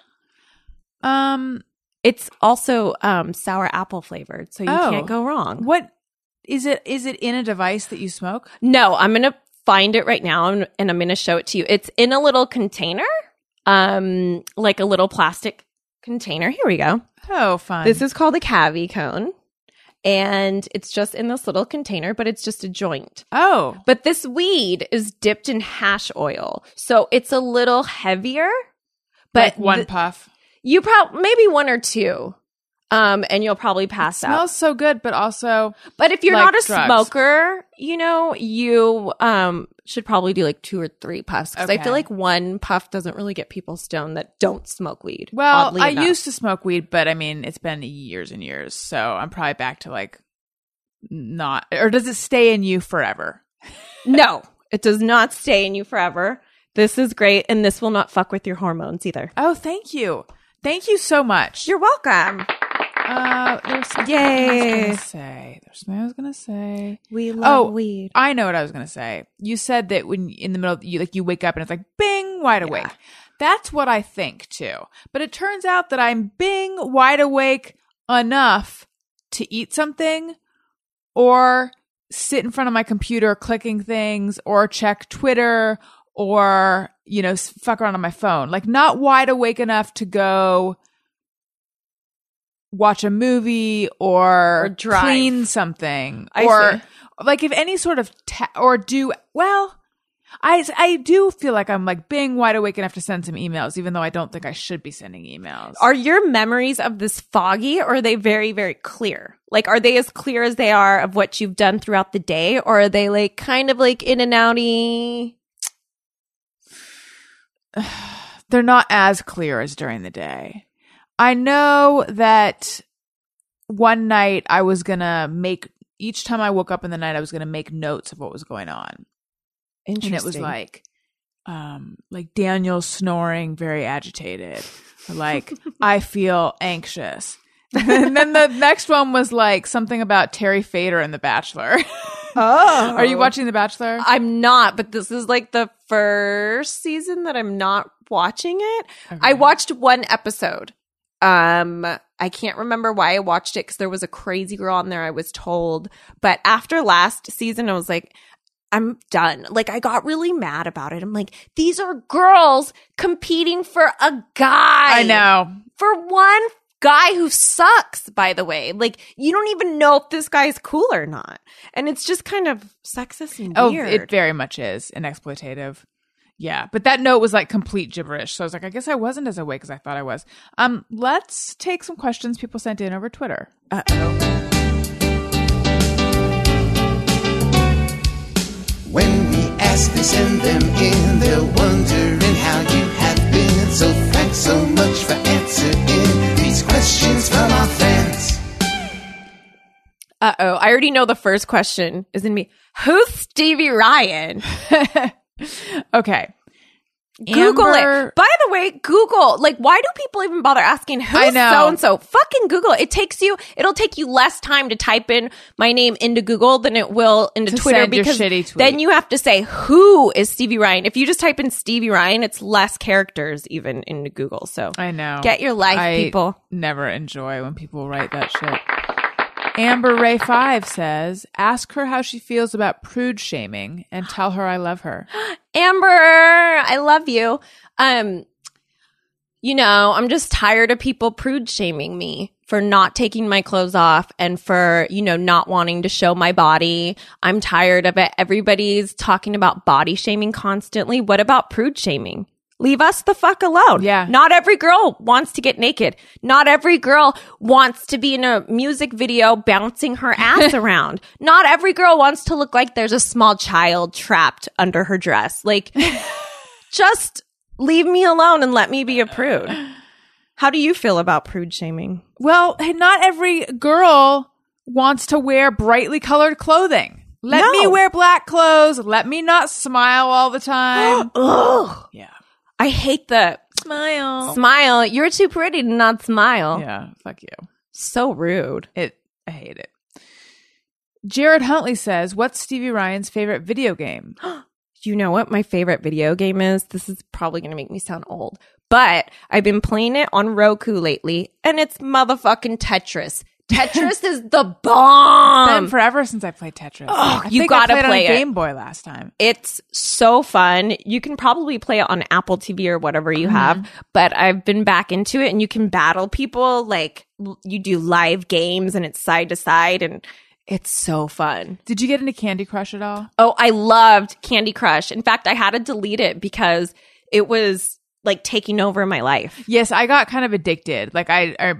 Um, It's also um, sour apple flavored, so you Oh. can't go wrong. what is it? Is it in a device that you smoke? No, I'm gonna find it right now and, and I'm gonna show it to you. It's in a little container, um, like a little plastic container. Here we go. Oh, fun. This is called a cavi cone, and it's just in this little container, but it's just a joint. oh, But this weed is dipped in hash oil, so it's a little heavier. But like one th- puff. you probably maybe one or two, um, and you'll probably pass out. Smells so good, but also But if you're like not a drugs. smoker, you know, you um should probably do like two or three puffs because I feel like one puff doesn't really get people stoned that don't smoke weed. Well, I enough. used to smoke weed, but I mean, it's been years and years, so I'm probably back to like not. Or does it stay in you forever? no, it does not stay in you forever. This is great, and this will not fuck with your hormones either. Oh, thank you, thank you so much. You're welcome. Uh, there was something I Yay. was gonna say. There's something I was gonna say. We love Oh. weed. I know what I was gonna say. You said that when in the middle, you like you wake up and it's like bing, wide awake. That's what I think too. But it turns out that I'm bing, wide awake enough to eat something, or sit in front of my computer clicking things, or check Twitter, or you know fuck around on my phone. Like not wide awake enough to go watch a movie or, Or drive. clean something I or see. like if any sort of ta- or do well I, I do feel like I'm like being wide awake enough to send some emails, even though I don't think I should be sending emails. Are your memories of this foggy or are they very, very clear? Like, are they as clear as they are of what you've done throughout the day or are they like kind of like in and outy? They're not as clear as during the day. I know that one night I was gonna make each time I woke up in the night I was gonna make notes of what was going on. Interesting. and it was like um like daniel snoring very agitated like i feel anxious and then the next one was like something about terry fator and the bachelor Oh. Are you watching The Bachelor? I'm not, but this is like the first season that I'm not watching it. I watched one episode. Um, I can't remember why I watched it because there was a crazy girl on there, I was told. But after last season, I was like, I'm done. Like, I got really mad about it. I'm like, these are girls competing for a guy. I know. For one guy who sucks, by the way. Like, you don't even know if this guy's cool or not. And it's just kind of sexist and Oh, weird. it very much is an exploitative. Yeah, but that note was like complete gibberish. So I was like, I guess I wasn't as awake as I thought I was. Um, let's take some questions people sent in over Twitter. Uh-oh. When we ask, they send them in. They're wondering how you have been. So thanks so much for answering these questions from our fans. Uh oh. I already know the first question is in me. Who's Stevie Ryan? Okay. Google Amber- it. By the way, Google. Like, why do people even bother asking who's so and so? Fucking Google. it. It takes you. It'll take you less time to type in my name into Google than it will into To Twitter because then you have to say who is Stevie Ryan. If you just type in Stevie Ryan, it's less characters even into Google. So I know. Get your life, I people. Never enjoy when people write that shit. Amber Ray Five says, "Ask her how she feels about prude shaming, and tell her I love her." Amber, I love you. Um, you know, I'm just tired of people prude shaming me for not taking my clothes off and for, you know, not wanting to show my body. I'm tired of it. Everybody's talking about body shaming constantly. What about prude shaming? Leave us the fuck alone. Yeah. Not every girl wants to get naked. Not every girl wants to be in a music video bouncing her ass around. Not every girl wants to look like there's a small child trapped under her dress. Like, just leave me alone and let me be a prude. How do you feel about prude shaming? Well, not every girl wants to wear brightly colored clothing. Let No. me wear black clothes. Let me not smile all the time. Ugh. yeah. I hate the Smile. smile. You're too pretty to not smile. Yeah. Fuck you. So rude. It. I hate it. Jared Huntley says, "What's Stevie Ryan's favorite video game?" You know what my favorite video game is? This is probably going to make me sound old, but I've been playing it on Roku lately and it's motherfucking Tetris. Tetris is the bomb. Been forever since I played Tetris. Oh, I you think gotta I played play on it. Game Boy last time. It's so fun. You can probably play it on Apple TV or whatever you Mm-hmm. have, but I've been back into it and you can battle people like you do live games and it's side to side and it's so fun. Did you get into Candy Crush at all? Oh, I loved Candy Crush. In fact, I had to delete it because it was like taking over my life. Yes, I got kind of addicted. Like I, I,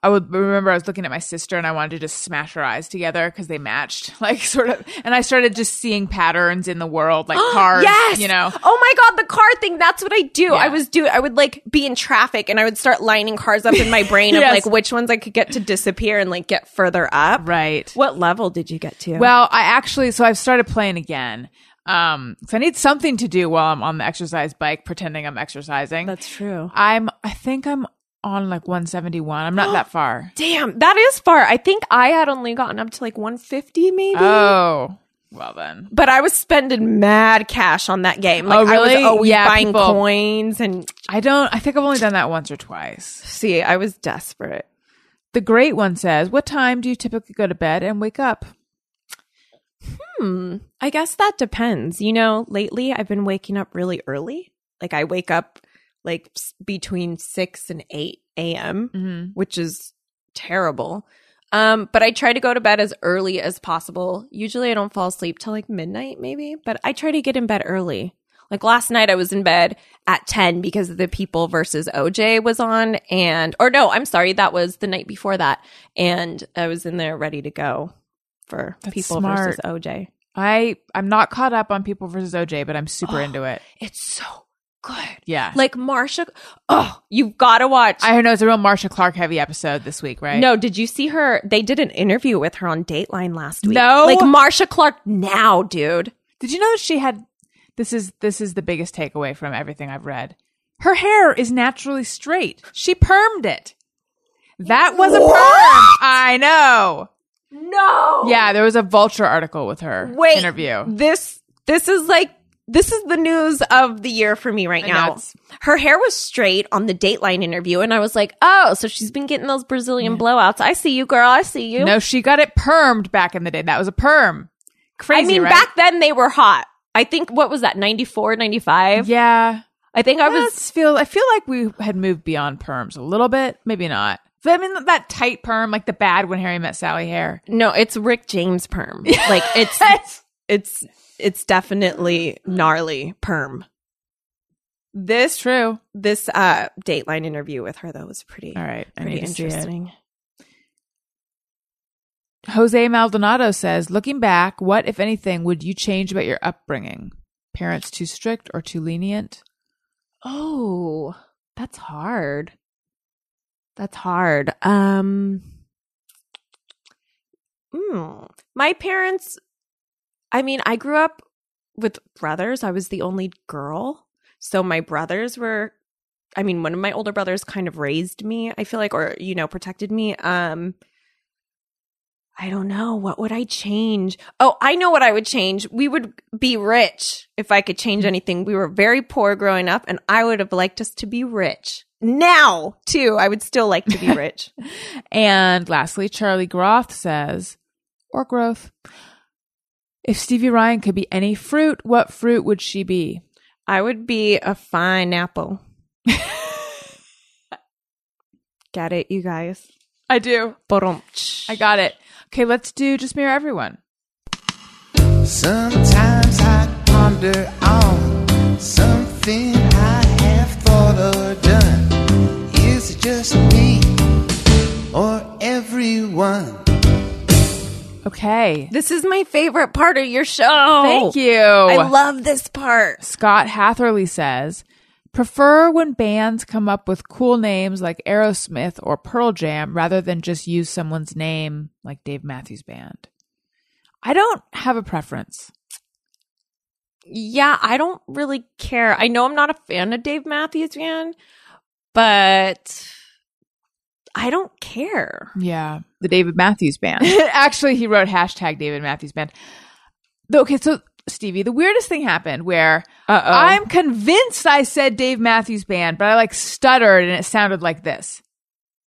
I would remember I was looking at my sister and I wanted to just smash her eyes together because they matched, like sort of. And I started just seeing patterns in the world, like cars. yes. you know. Oh my god, the car thing. That's what I do. Yeah. I was do. I would like be in traffic and I would start lining cars up in my brain of like which ones I could get to disappear and like get further up. Right. What level did you get to? Well, I actually, so I've started playing again. Um, so I need something to do while I'm on the exercise bike, pretending I'm exercising. that's true. I'm, I think I'm on like 171. I'm not that far. Damn, that is far. I think I had only gotten up to like 150 maybe. Oh, well then. but I was spending mad cash on that game. Like Oh, really? I was always Yeah, buying people- coins and I don't, I think I've only done that once or twice. see, I was desperate. The great one says, What time do you typically go to bed and wake up? Hmm. I guess that depends. You know, lately I've been waking up really early. Like I wake up like between 6 and 8 a.m., Mm-hmm. which is terrible. Um, but I try to go to bed as early as possible. Usually I don't fall asleep till like midnight maybe, but I try to get in bed early. Like last night I was in bed at 10 because the People versus OJ was on and or no, I'm sorry, that was the night before that and I was in there ready to go for That's People smart. versus OJ. I, I'm not caught up on People versus OJ, but I'm super Oh. into it. It's so good. Yeah. Like Marcia, oh, you've got to watch. I know it's a real Marcia Clark heavy episode this week, right? No, did you see her? They did an interview with her on Dateline last week. No. like Marcia Clark now, dude. Did you know that she had this is this is the biggest takeaway from everything I've read. Her hair is naturally straight. She permed it. That was a perm. I know. No. Yeah, there was a Vulture article with her Wait. interview. This this is like this is the news of the year for me right now. Her hair was straight on the Dateline interview, and I was like, "Oh, so she's been getting those Brazilian blowouts." I see you, girl. I see you. No, she got it permed back in the day. That was a perm. Crazy, I mean, right? back then they were hot. I think what was that 94, 95? Yeah, I think I was feel. I feel like we had moved beyond perms a little bit. Maybe not. But I mean, that tight perm, like the bad when Harry met Sally hair. no, it's Rick James perm. like it's it's it's definitely gnarly perm. This True. this uh Dateline interview with her though was pretty All right, pretty need to see it. interesting. Jose Maldonado says, looking back, what, if anything, would you change about your upbringing? Parents too strict or too lenient? Oh, that's hard. That's hard. Um mm, my parents I mean, I grew up with brothers. I was the only girl. So my brothers were I mean, one of my older brothers kind of raised me, I feel like or you know, protected me. Um I don't know. What would I change? Oh, I know what I would change. We would be rich if I could change anything. We were very poor growing up, and I would have liked us to be rich. Now, too, I would still like to be rich. And lastly, Charlie Groth says, or growth. If Stevie Ryan could be any fruit, what fruit would she be? I would be a fine apple. Get it, you guys? I do. Ba-dum-tsh. I got it. Okay, let's do Just Me Or Everyone. Sometimes I ponder on something I have thought or done. Is it just me or everyone? Okay. This is my favorite part of your show. Thank you. I love this part. Scott Hatherley says, prefer when bands come up with cool names like Aerosmith or Pearl Jam rather than just use someone's name like Dave Matthews Band. I don't have a preference. Yeah, I don't really care. I know I'm not a fan of Dave Matthews Band, but I don't care. Yeah, the David Matthews Band. Actually, he wrote hashtag David Matthews Band. Okay, so Stevie, the weirdest thing happened where Uh-oh. I'm convinced I said Dave Matthews Band, but I like stuttered and it sounded like this.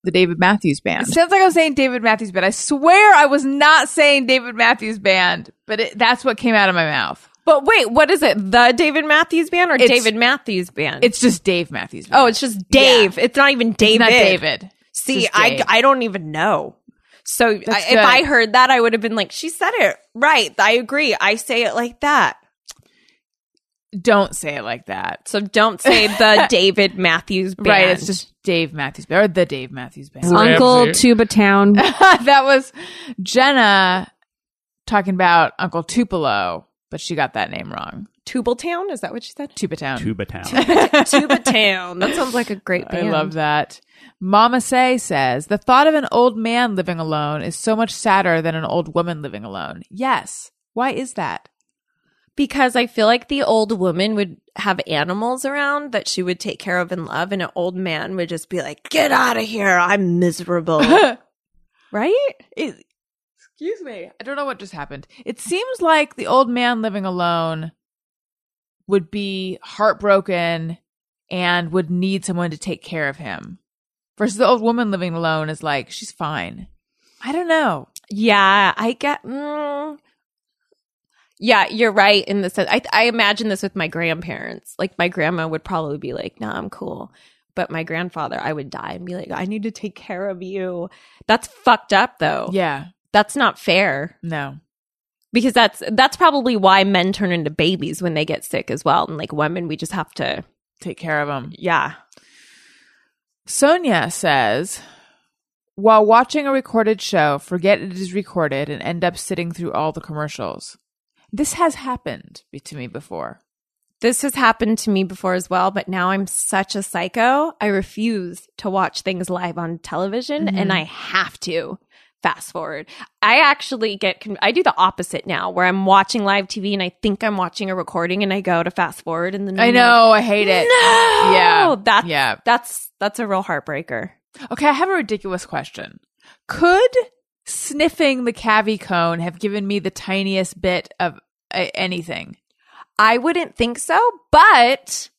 The David Matthews Band. It sounds like I was saying David Matthews Band. I swear I was not saying David Matthews Band, but it, that's what came out of my mouth. But wait, what is it? The David Matthews Band or It's- David Matthews Band? It's just Dave Matthews Band. oh, it's just Dave. It's not even It's David. not David. See, I I don't even know. So I, That's if good. I heard that, I would have been like, "She said it right." I agree. I say it like that. Don't say it like that. So don't say the David Matthews Band. Right, it's just Dave Matthews Band or the Dave Matthews Band. Uncle Tuba Town. that was Jenna talking about Uncle Tupelo, but she got that name wrong. Tubaltown. Is that what she said? Tuba Town. Tuba Town. Tuba Town. That sounds like a great band. I love that. Mama Say says the thought of an old man living alone is so much sadder than an old woman living alone. Yes. Why is that? because I feel like the old woman would have animals around that she would take care of and love, and an old man would just be like, "Get out of here! I'm miserable." right? It- excuse me. I don't know what just happened. It seems like the old man living alone would be heartbroken and would need someone to take care of him. Versus the old woman living alone is like, she's fine. I don't know. Yeah, I get. Mm, yeah, you're right in the sense. I I imagine this with my grandparents. Like my grandma would probably be like, "No, I'm cool," but my grandfather, I would die and be like, "I need to take care of you." That's fucked up, though. Yeah. that's not fair No. Because that's that's probably why men turn into babies when they get sick as well, and like women, we just have to. Take care of them Yeah, Sonia says, while watching a recorded show, forget it is recorded and end up sitting through all the commercials. This has happened to me before. this has happened to me before as well, but now I'm such a psycho. I refuse to watch things live on television and mm-hmm. I have to fast forward. I actually get, I do the opposite now where I'm watching live TV and I think I'm watching a recording and I go to fast forward and then I I'm know, I hate it. No! Yeah. That's, Yeah. that's, that's a real heartbreaker. Okay, I have a ridiculous question. Could sniffing the cavi cone have given me the tiniest bit of uh, anything. I wouldn't think so, but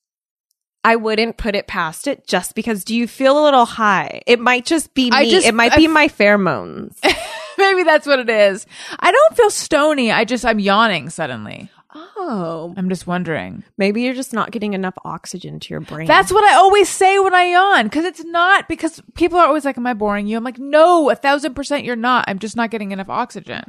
I wouldn't put it past it just because do you feel a little high? It might just be me. Just- it might I be my pheromones. Maybe that's what it is. I don't feel stony. I just I'm yawning suddenly. oh. I'm just wondering. Maybe you're just not getting enough oxygen to your brain. That's what I always say when I yawn because it's not because people are always like, "Am I boring you?" I'm like, "No, a thousand percent, you're not. I'm just not getting enough oxygen."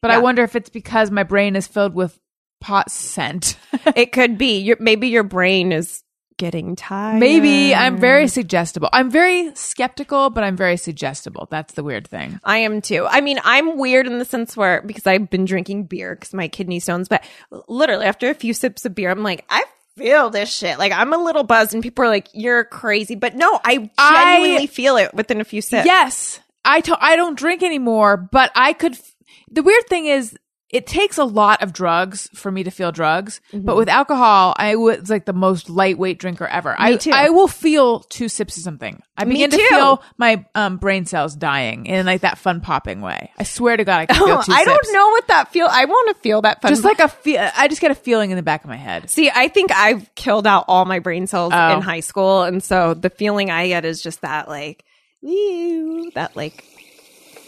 But I wonder if it's because my brain is filled with pot scent. it could be. Your, maybe your brain is getting tired. Maybe I'm very suggestible. I'm very skeptical, but I'm very suggestible. That's the weird thing. I am too. I mean, I'm weird in the sense where because I've been drinking beer because my kidney stones, but literally after a few sips of beer, I'm like, I feel this shit. Like I'm a little buzzed, and people are like, "You're crazy," but no, I I- genuinely feel it within a few sips. Yes, I to- I don't drink anymore, but I could. F- the weird thing is, it takes a lot of drugs for me to feel drugs. But with alcohol, I was like the most lightweight drinker ever. I too. I will feel two sips of something. I Me begin to feel my um, brain cells dying in like that fun popping way. I swear to God, I can feel two I don't know what that feel. I want to feel that fun. Just like a feel, I just get a feeling in the back of my head. See, I think I've killed out all my brain cells Oh. in high school, and so the feeling I get is just that, like, ew, that like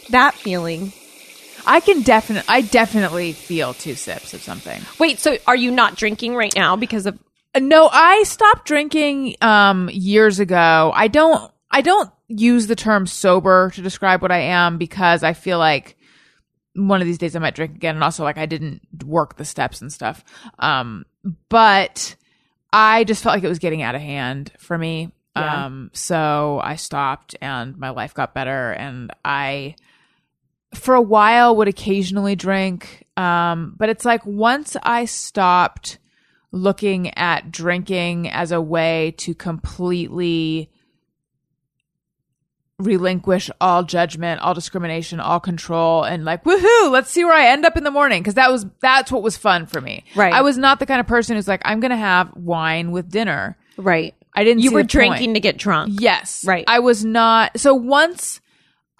that feeling. I can definitely, I definitely feel two sips of something. Wait, so are you not drinking right now because of? Uh, No, I stopped drinking um years ago. I don't I don't use the term sober to describe what I am because I feel like one of these days I might drink again and also like I didn't work the steps and stuff. Um but I just felt like it was getting out of hand for me. Yeah. Um so I stopped and my life got better and I for a while would occasionally drink um but it's like once I stopped looking at drinking as a way to completely relinquish all judgment, all discrimination, all control, and like, woohoo, let's see where I end up in the morning. Cause that was, that's what was fun for me. Right. I was not the kind of person who's like, I'm going to have wine with dinner. Right. I didn't You were drinking point. to get drunk. Yes. Right. I was not. So once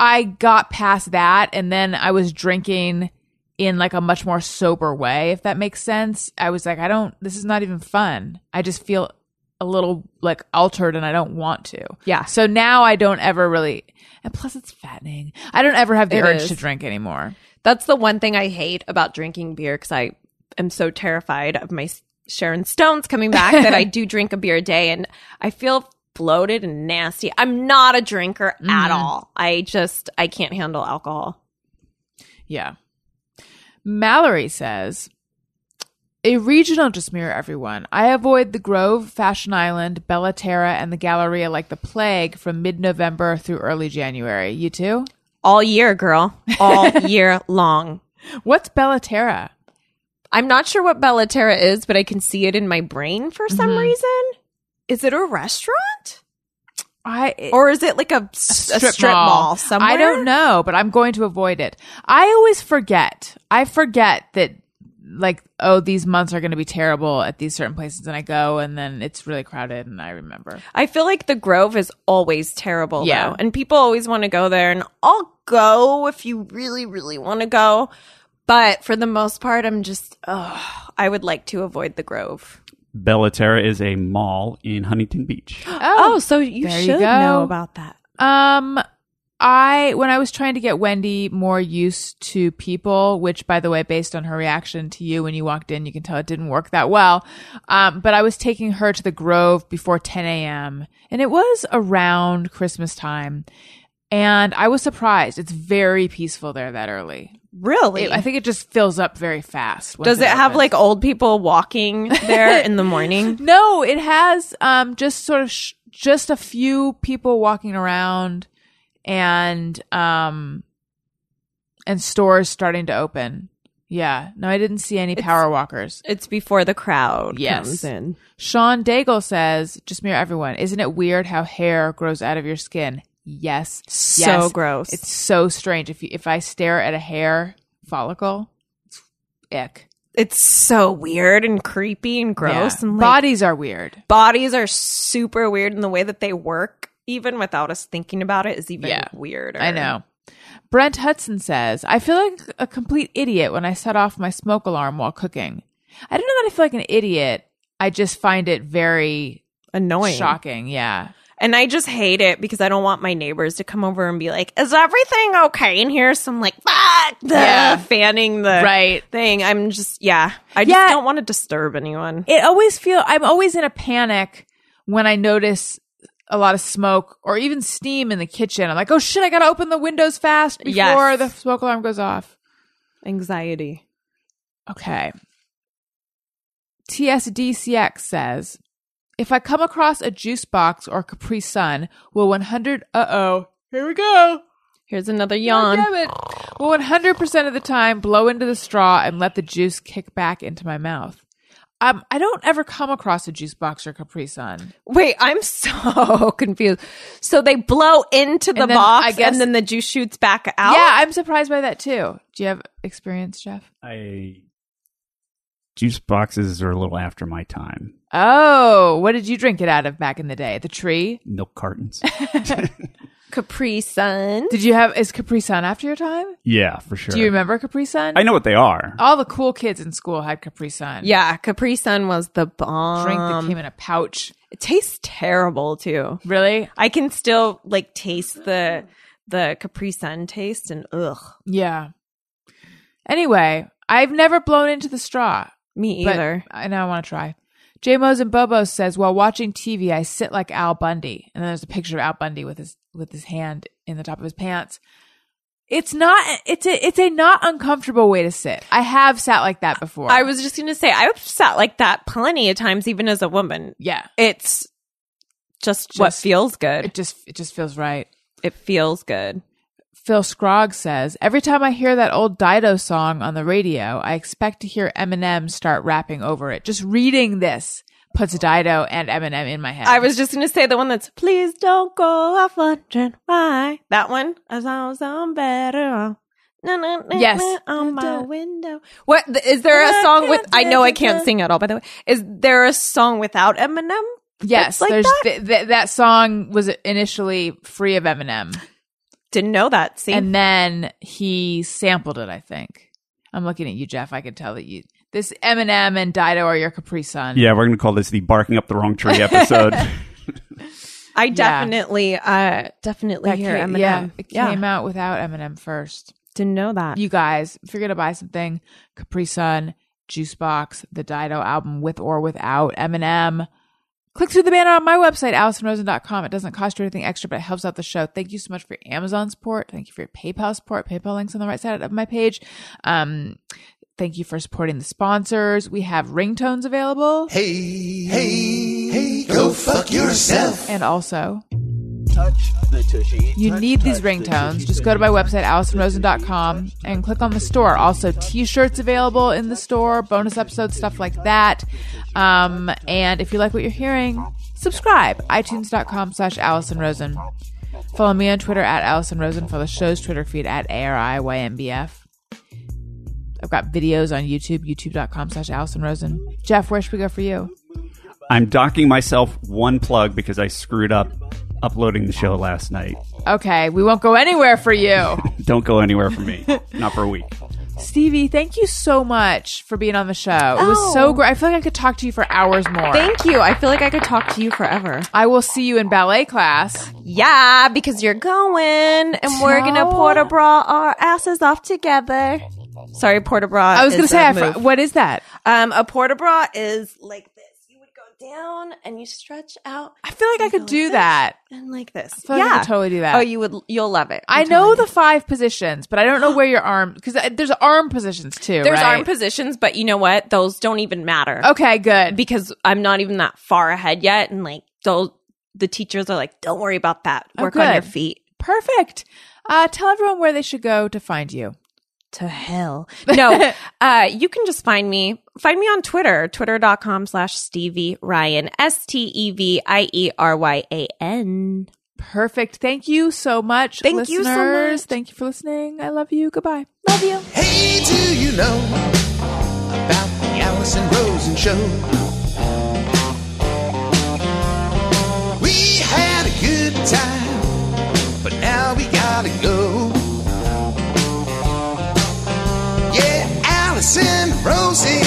I got past that and then I was drinking in like a much more sober way, if that makes sense, I was like, I don't, this is not even fun. I just feel a little like altered and I don't want to. Yeah. So now I don't ever really, and plus it's fattening. I don't ever have the It urge is. to drink anymore. That's the one thing I hate about drinking beer because I am so terrified of my Sharon Stones coming back that I do drink a beer a day and I feel bloated and nasty. I'm not a drinker at mm-hmm. all. I just I can't handle alcohol. Yeah. Mallory says, a regional Just Me Or Everyone. I avoid the Grove, Fashion Island, Bella Terra, and the Galleria like the plague from mid November through early January. You too? All year, girl. All year long. What's Bella Terra? I'm not sure what Bella Terra is, but I can see it in my brain for some mm-hmm. reason. Is it a restaurant? I Or is it like a strip, mall. somewhere? I don't know, but I'm going to avoid it. I always forget. I forget that like oh these months are going to be terrible at these certain places and I go and then it's really crowded and I remember. I feel like the Grove is always terrible, Yeah. though. And people always want to go there, and I'll go if you really, really want to go. But for the most part, I'm just, oh, I would like to avoid the Grove. Bella Terra is a mall in Huntington Beach. Oh, so you there you should go. know about that. Um, I when I was trying to get Wendy more used to people, which by the way, based on her reaction to you when you walked in, you can tell it didn't work that well. Um, but I was taking her to the Grove before 10 a.m. and it was around Christmas time, and I was surprised. It's very peaceful there that early. Really? It- I think it just fills up very fast. Does it have like old people walking there in the morning? No, it has um just sort of sh- just a few people walking around and um and stores starting to open. Yeah. No, I didn't see any power walkers. It's before the crowd Yes. comes in. Sean Daigle says, Just Me Or Everyone. Isn't it weird how hair grows out of your skin? Yes. So Yes. gross. It's so strange. If you, if I stare at a hair follicle, it's ick. It's so weird and creepy and gross. Yeah. And like, Bodies are weird. bodies are super weird in the way that they work, even without us thinking about it, is even Yeah. weirder. I know. Brent Hudson says, I feel like a complete idiot when I set off my smoke alarm while cooking. I don't know that I feel like an idiot. I just find it very Annoying. shocking. Yeah. And I just hate it because I don't want my neighbors to come over and be like, is everything okay in here? So I'm like, fuck, Yeah. fanning the Right. thing. I'm just, yeah, I just Yeah. don't want to disturb anyone. It always feel I'm always in a panic when I notice a lot of smoke or even steam in the kitchen. I'm like, oh shit, I gotta open the windows fast before Yes. the smoke alarm goes off. Anxiety. Okay. TSDCX says, if I come across a juice box or Capri Sun, will 100, uh oh, here we go. Here's another God yawn. damn it. Will 100% of the time blow into the straw and let the juice kick back into my mouth. Um, I don't ever come across a juice box or Capri Sun. Wait, I'm so confused. So they blow into the And then box I guess- and then the juice shoots back out? Yeah, I'm surprised by that too. Do you have experience, Jeff? I juice boxes are a little after my time. Oh, what did you drink it out of back in the day? The tree? Milk cartons. Capri Sun. Did you have is Capri Sun after your time? yeah, for sure. Do you remember Capri Sun? I know what they are. All the cool kids in school had Capri Sun. Yeah, Capri Sun was the bomb. Drink that came in a pouch. It tastes terrible too. Really? I can still like taste the the Capri Sun taste and ugh. Yeah. Anyway, I've never blown into the straw. Me but either. I now want to try. J Mos and Bobo says while watching TV, I sit like Al Bundy, and then there's a picture of Al Bundy with his with his hand in the top of his pants. It's not. It's a. It's a not uncomfortable way to sit. I have sat like that before. I was just gonna say I've sat like that plenty of times, even as a woman. Yeah. It's just, what feels good. It just. It just feels right. It feels good. Phil Scrogg says every time I hear that old Dido song on the radio, I expect to hear Eminem start rapping over it. Just reading this puts Dido and Eminem in my head. I was just gonna say the one that's please don't go off wondering why. That one. As long as I'm better. Na, na, na, Yes. on my window. What is there a song with? I know I can't sing at all. By the way, is there a song without Eminem? Yes, like there's that? th- th- that song was initially free of Eminem, Didn't know that. See, and then he sampled it. I think. I'm looking at you, Jeff. I can tell that you this Eminem and Dido are your Capri Sun. Yeah, we're going to call this the barking up the wrong tree episode. I definitely, uh, definitely That hear came, Eminem. yeah, it Yeah. came out without Eminem first. Didn't know that. You guys, if you're gonna buy something, Capri Sun, Juice Box, the Dido album with or without Eminem. Click through the banner on my website, AlisonRosen.com. It doesn't cost you anything extra, but it helps out the show. Thank you so much for your Amazon support. Thank you for your PayPal support. PayPal links on the right side of my page. Um, thank you for supporting the sponsors. We have ringtones available. Hey, hey, hey, go fuck yourself. And also, you need these ringtones. Just go to my website, AlisonRosen.com, and click on the store. Also, t shirts available in the store, bonus episodes, stuff like that. Um, and if you like what you're hearing, subscribe. iTunes.com slash Alison Rosen. Follow me on Twitter at Alison Rosen. Follow the show's Twitter feed at ARIYNBF. I've got videos on YouTube, youtube.com slash Alison Rosen. Jeff, where should we go for you? I'm docking myself one plug because I screwed up uploading the show last night. Okay, we won't go anywhere for you. Don't go anywhere for me. Not for a week. Stevie, thank you so much for being on the show. It was so Oh. great. I feel like I could talk to you for hours more. Thank you. I feel like I could talk to you forever. I will see you in ballet class. Yeah, because you're going, and we're gonna Tell- port de bras our asses off together. Sorry, port de bras. I was going to say, a I fr- what is that? um, a port de bras is like this. You would go down and you stretch out. I feel like I could do that. and like this. I feel like I yeah, could totally do that. Oh, you would. You'll love it. I I'm know the you. five positions, but I don't know where your arm because there's arm positions too. There's right? arm positions, but you know what? Those don't even matter Okay, good. because I'm not even that far ahead yet, and like those. The teachers are like, "Don't worry about that. Oh, Work on your feet." Perfect. Uh, tell everyone where they should go to find you. To hell. No, uh, you can just find me. Find me on Twitter, twitter.com slash Stevie Ryan, S T E V I E R Y A N. Perfect. Thank you so much. Thank you so much. Thank you for listening. I love you. Goodbye. Love you. Hey, do you know about the Alison Rosen show? We had a good time, but now we gotta go. Allison Rosie.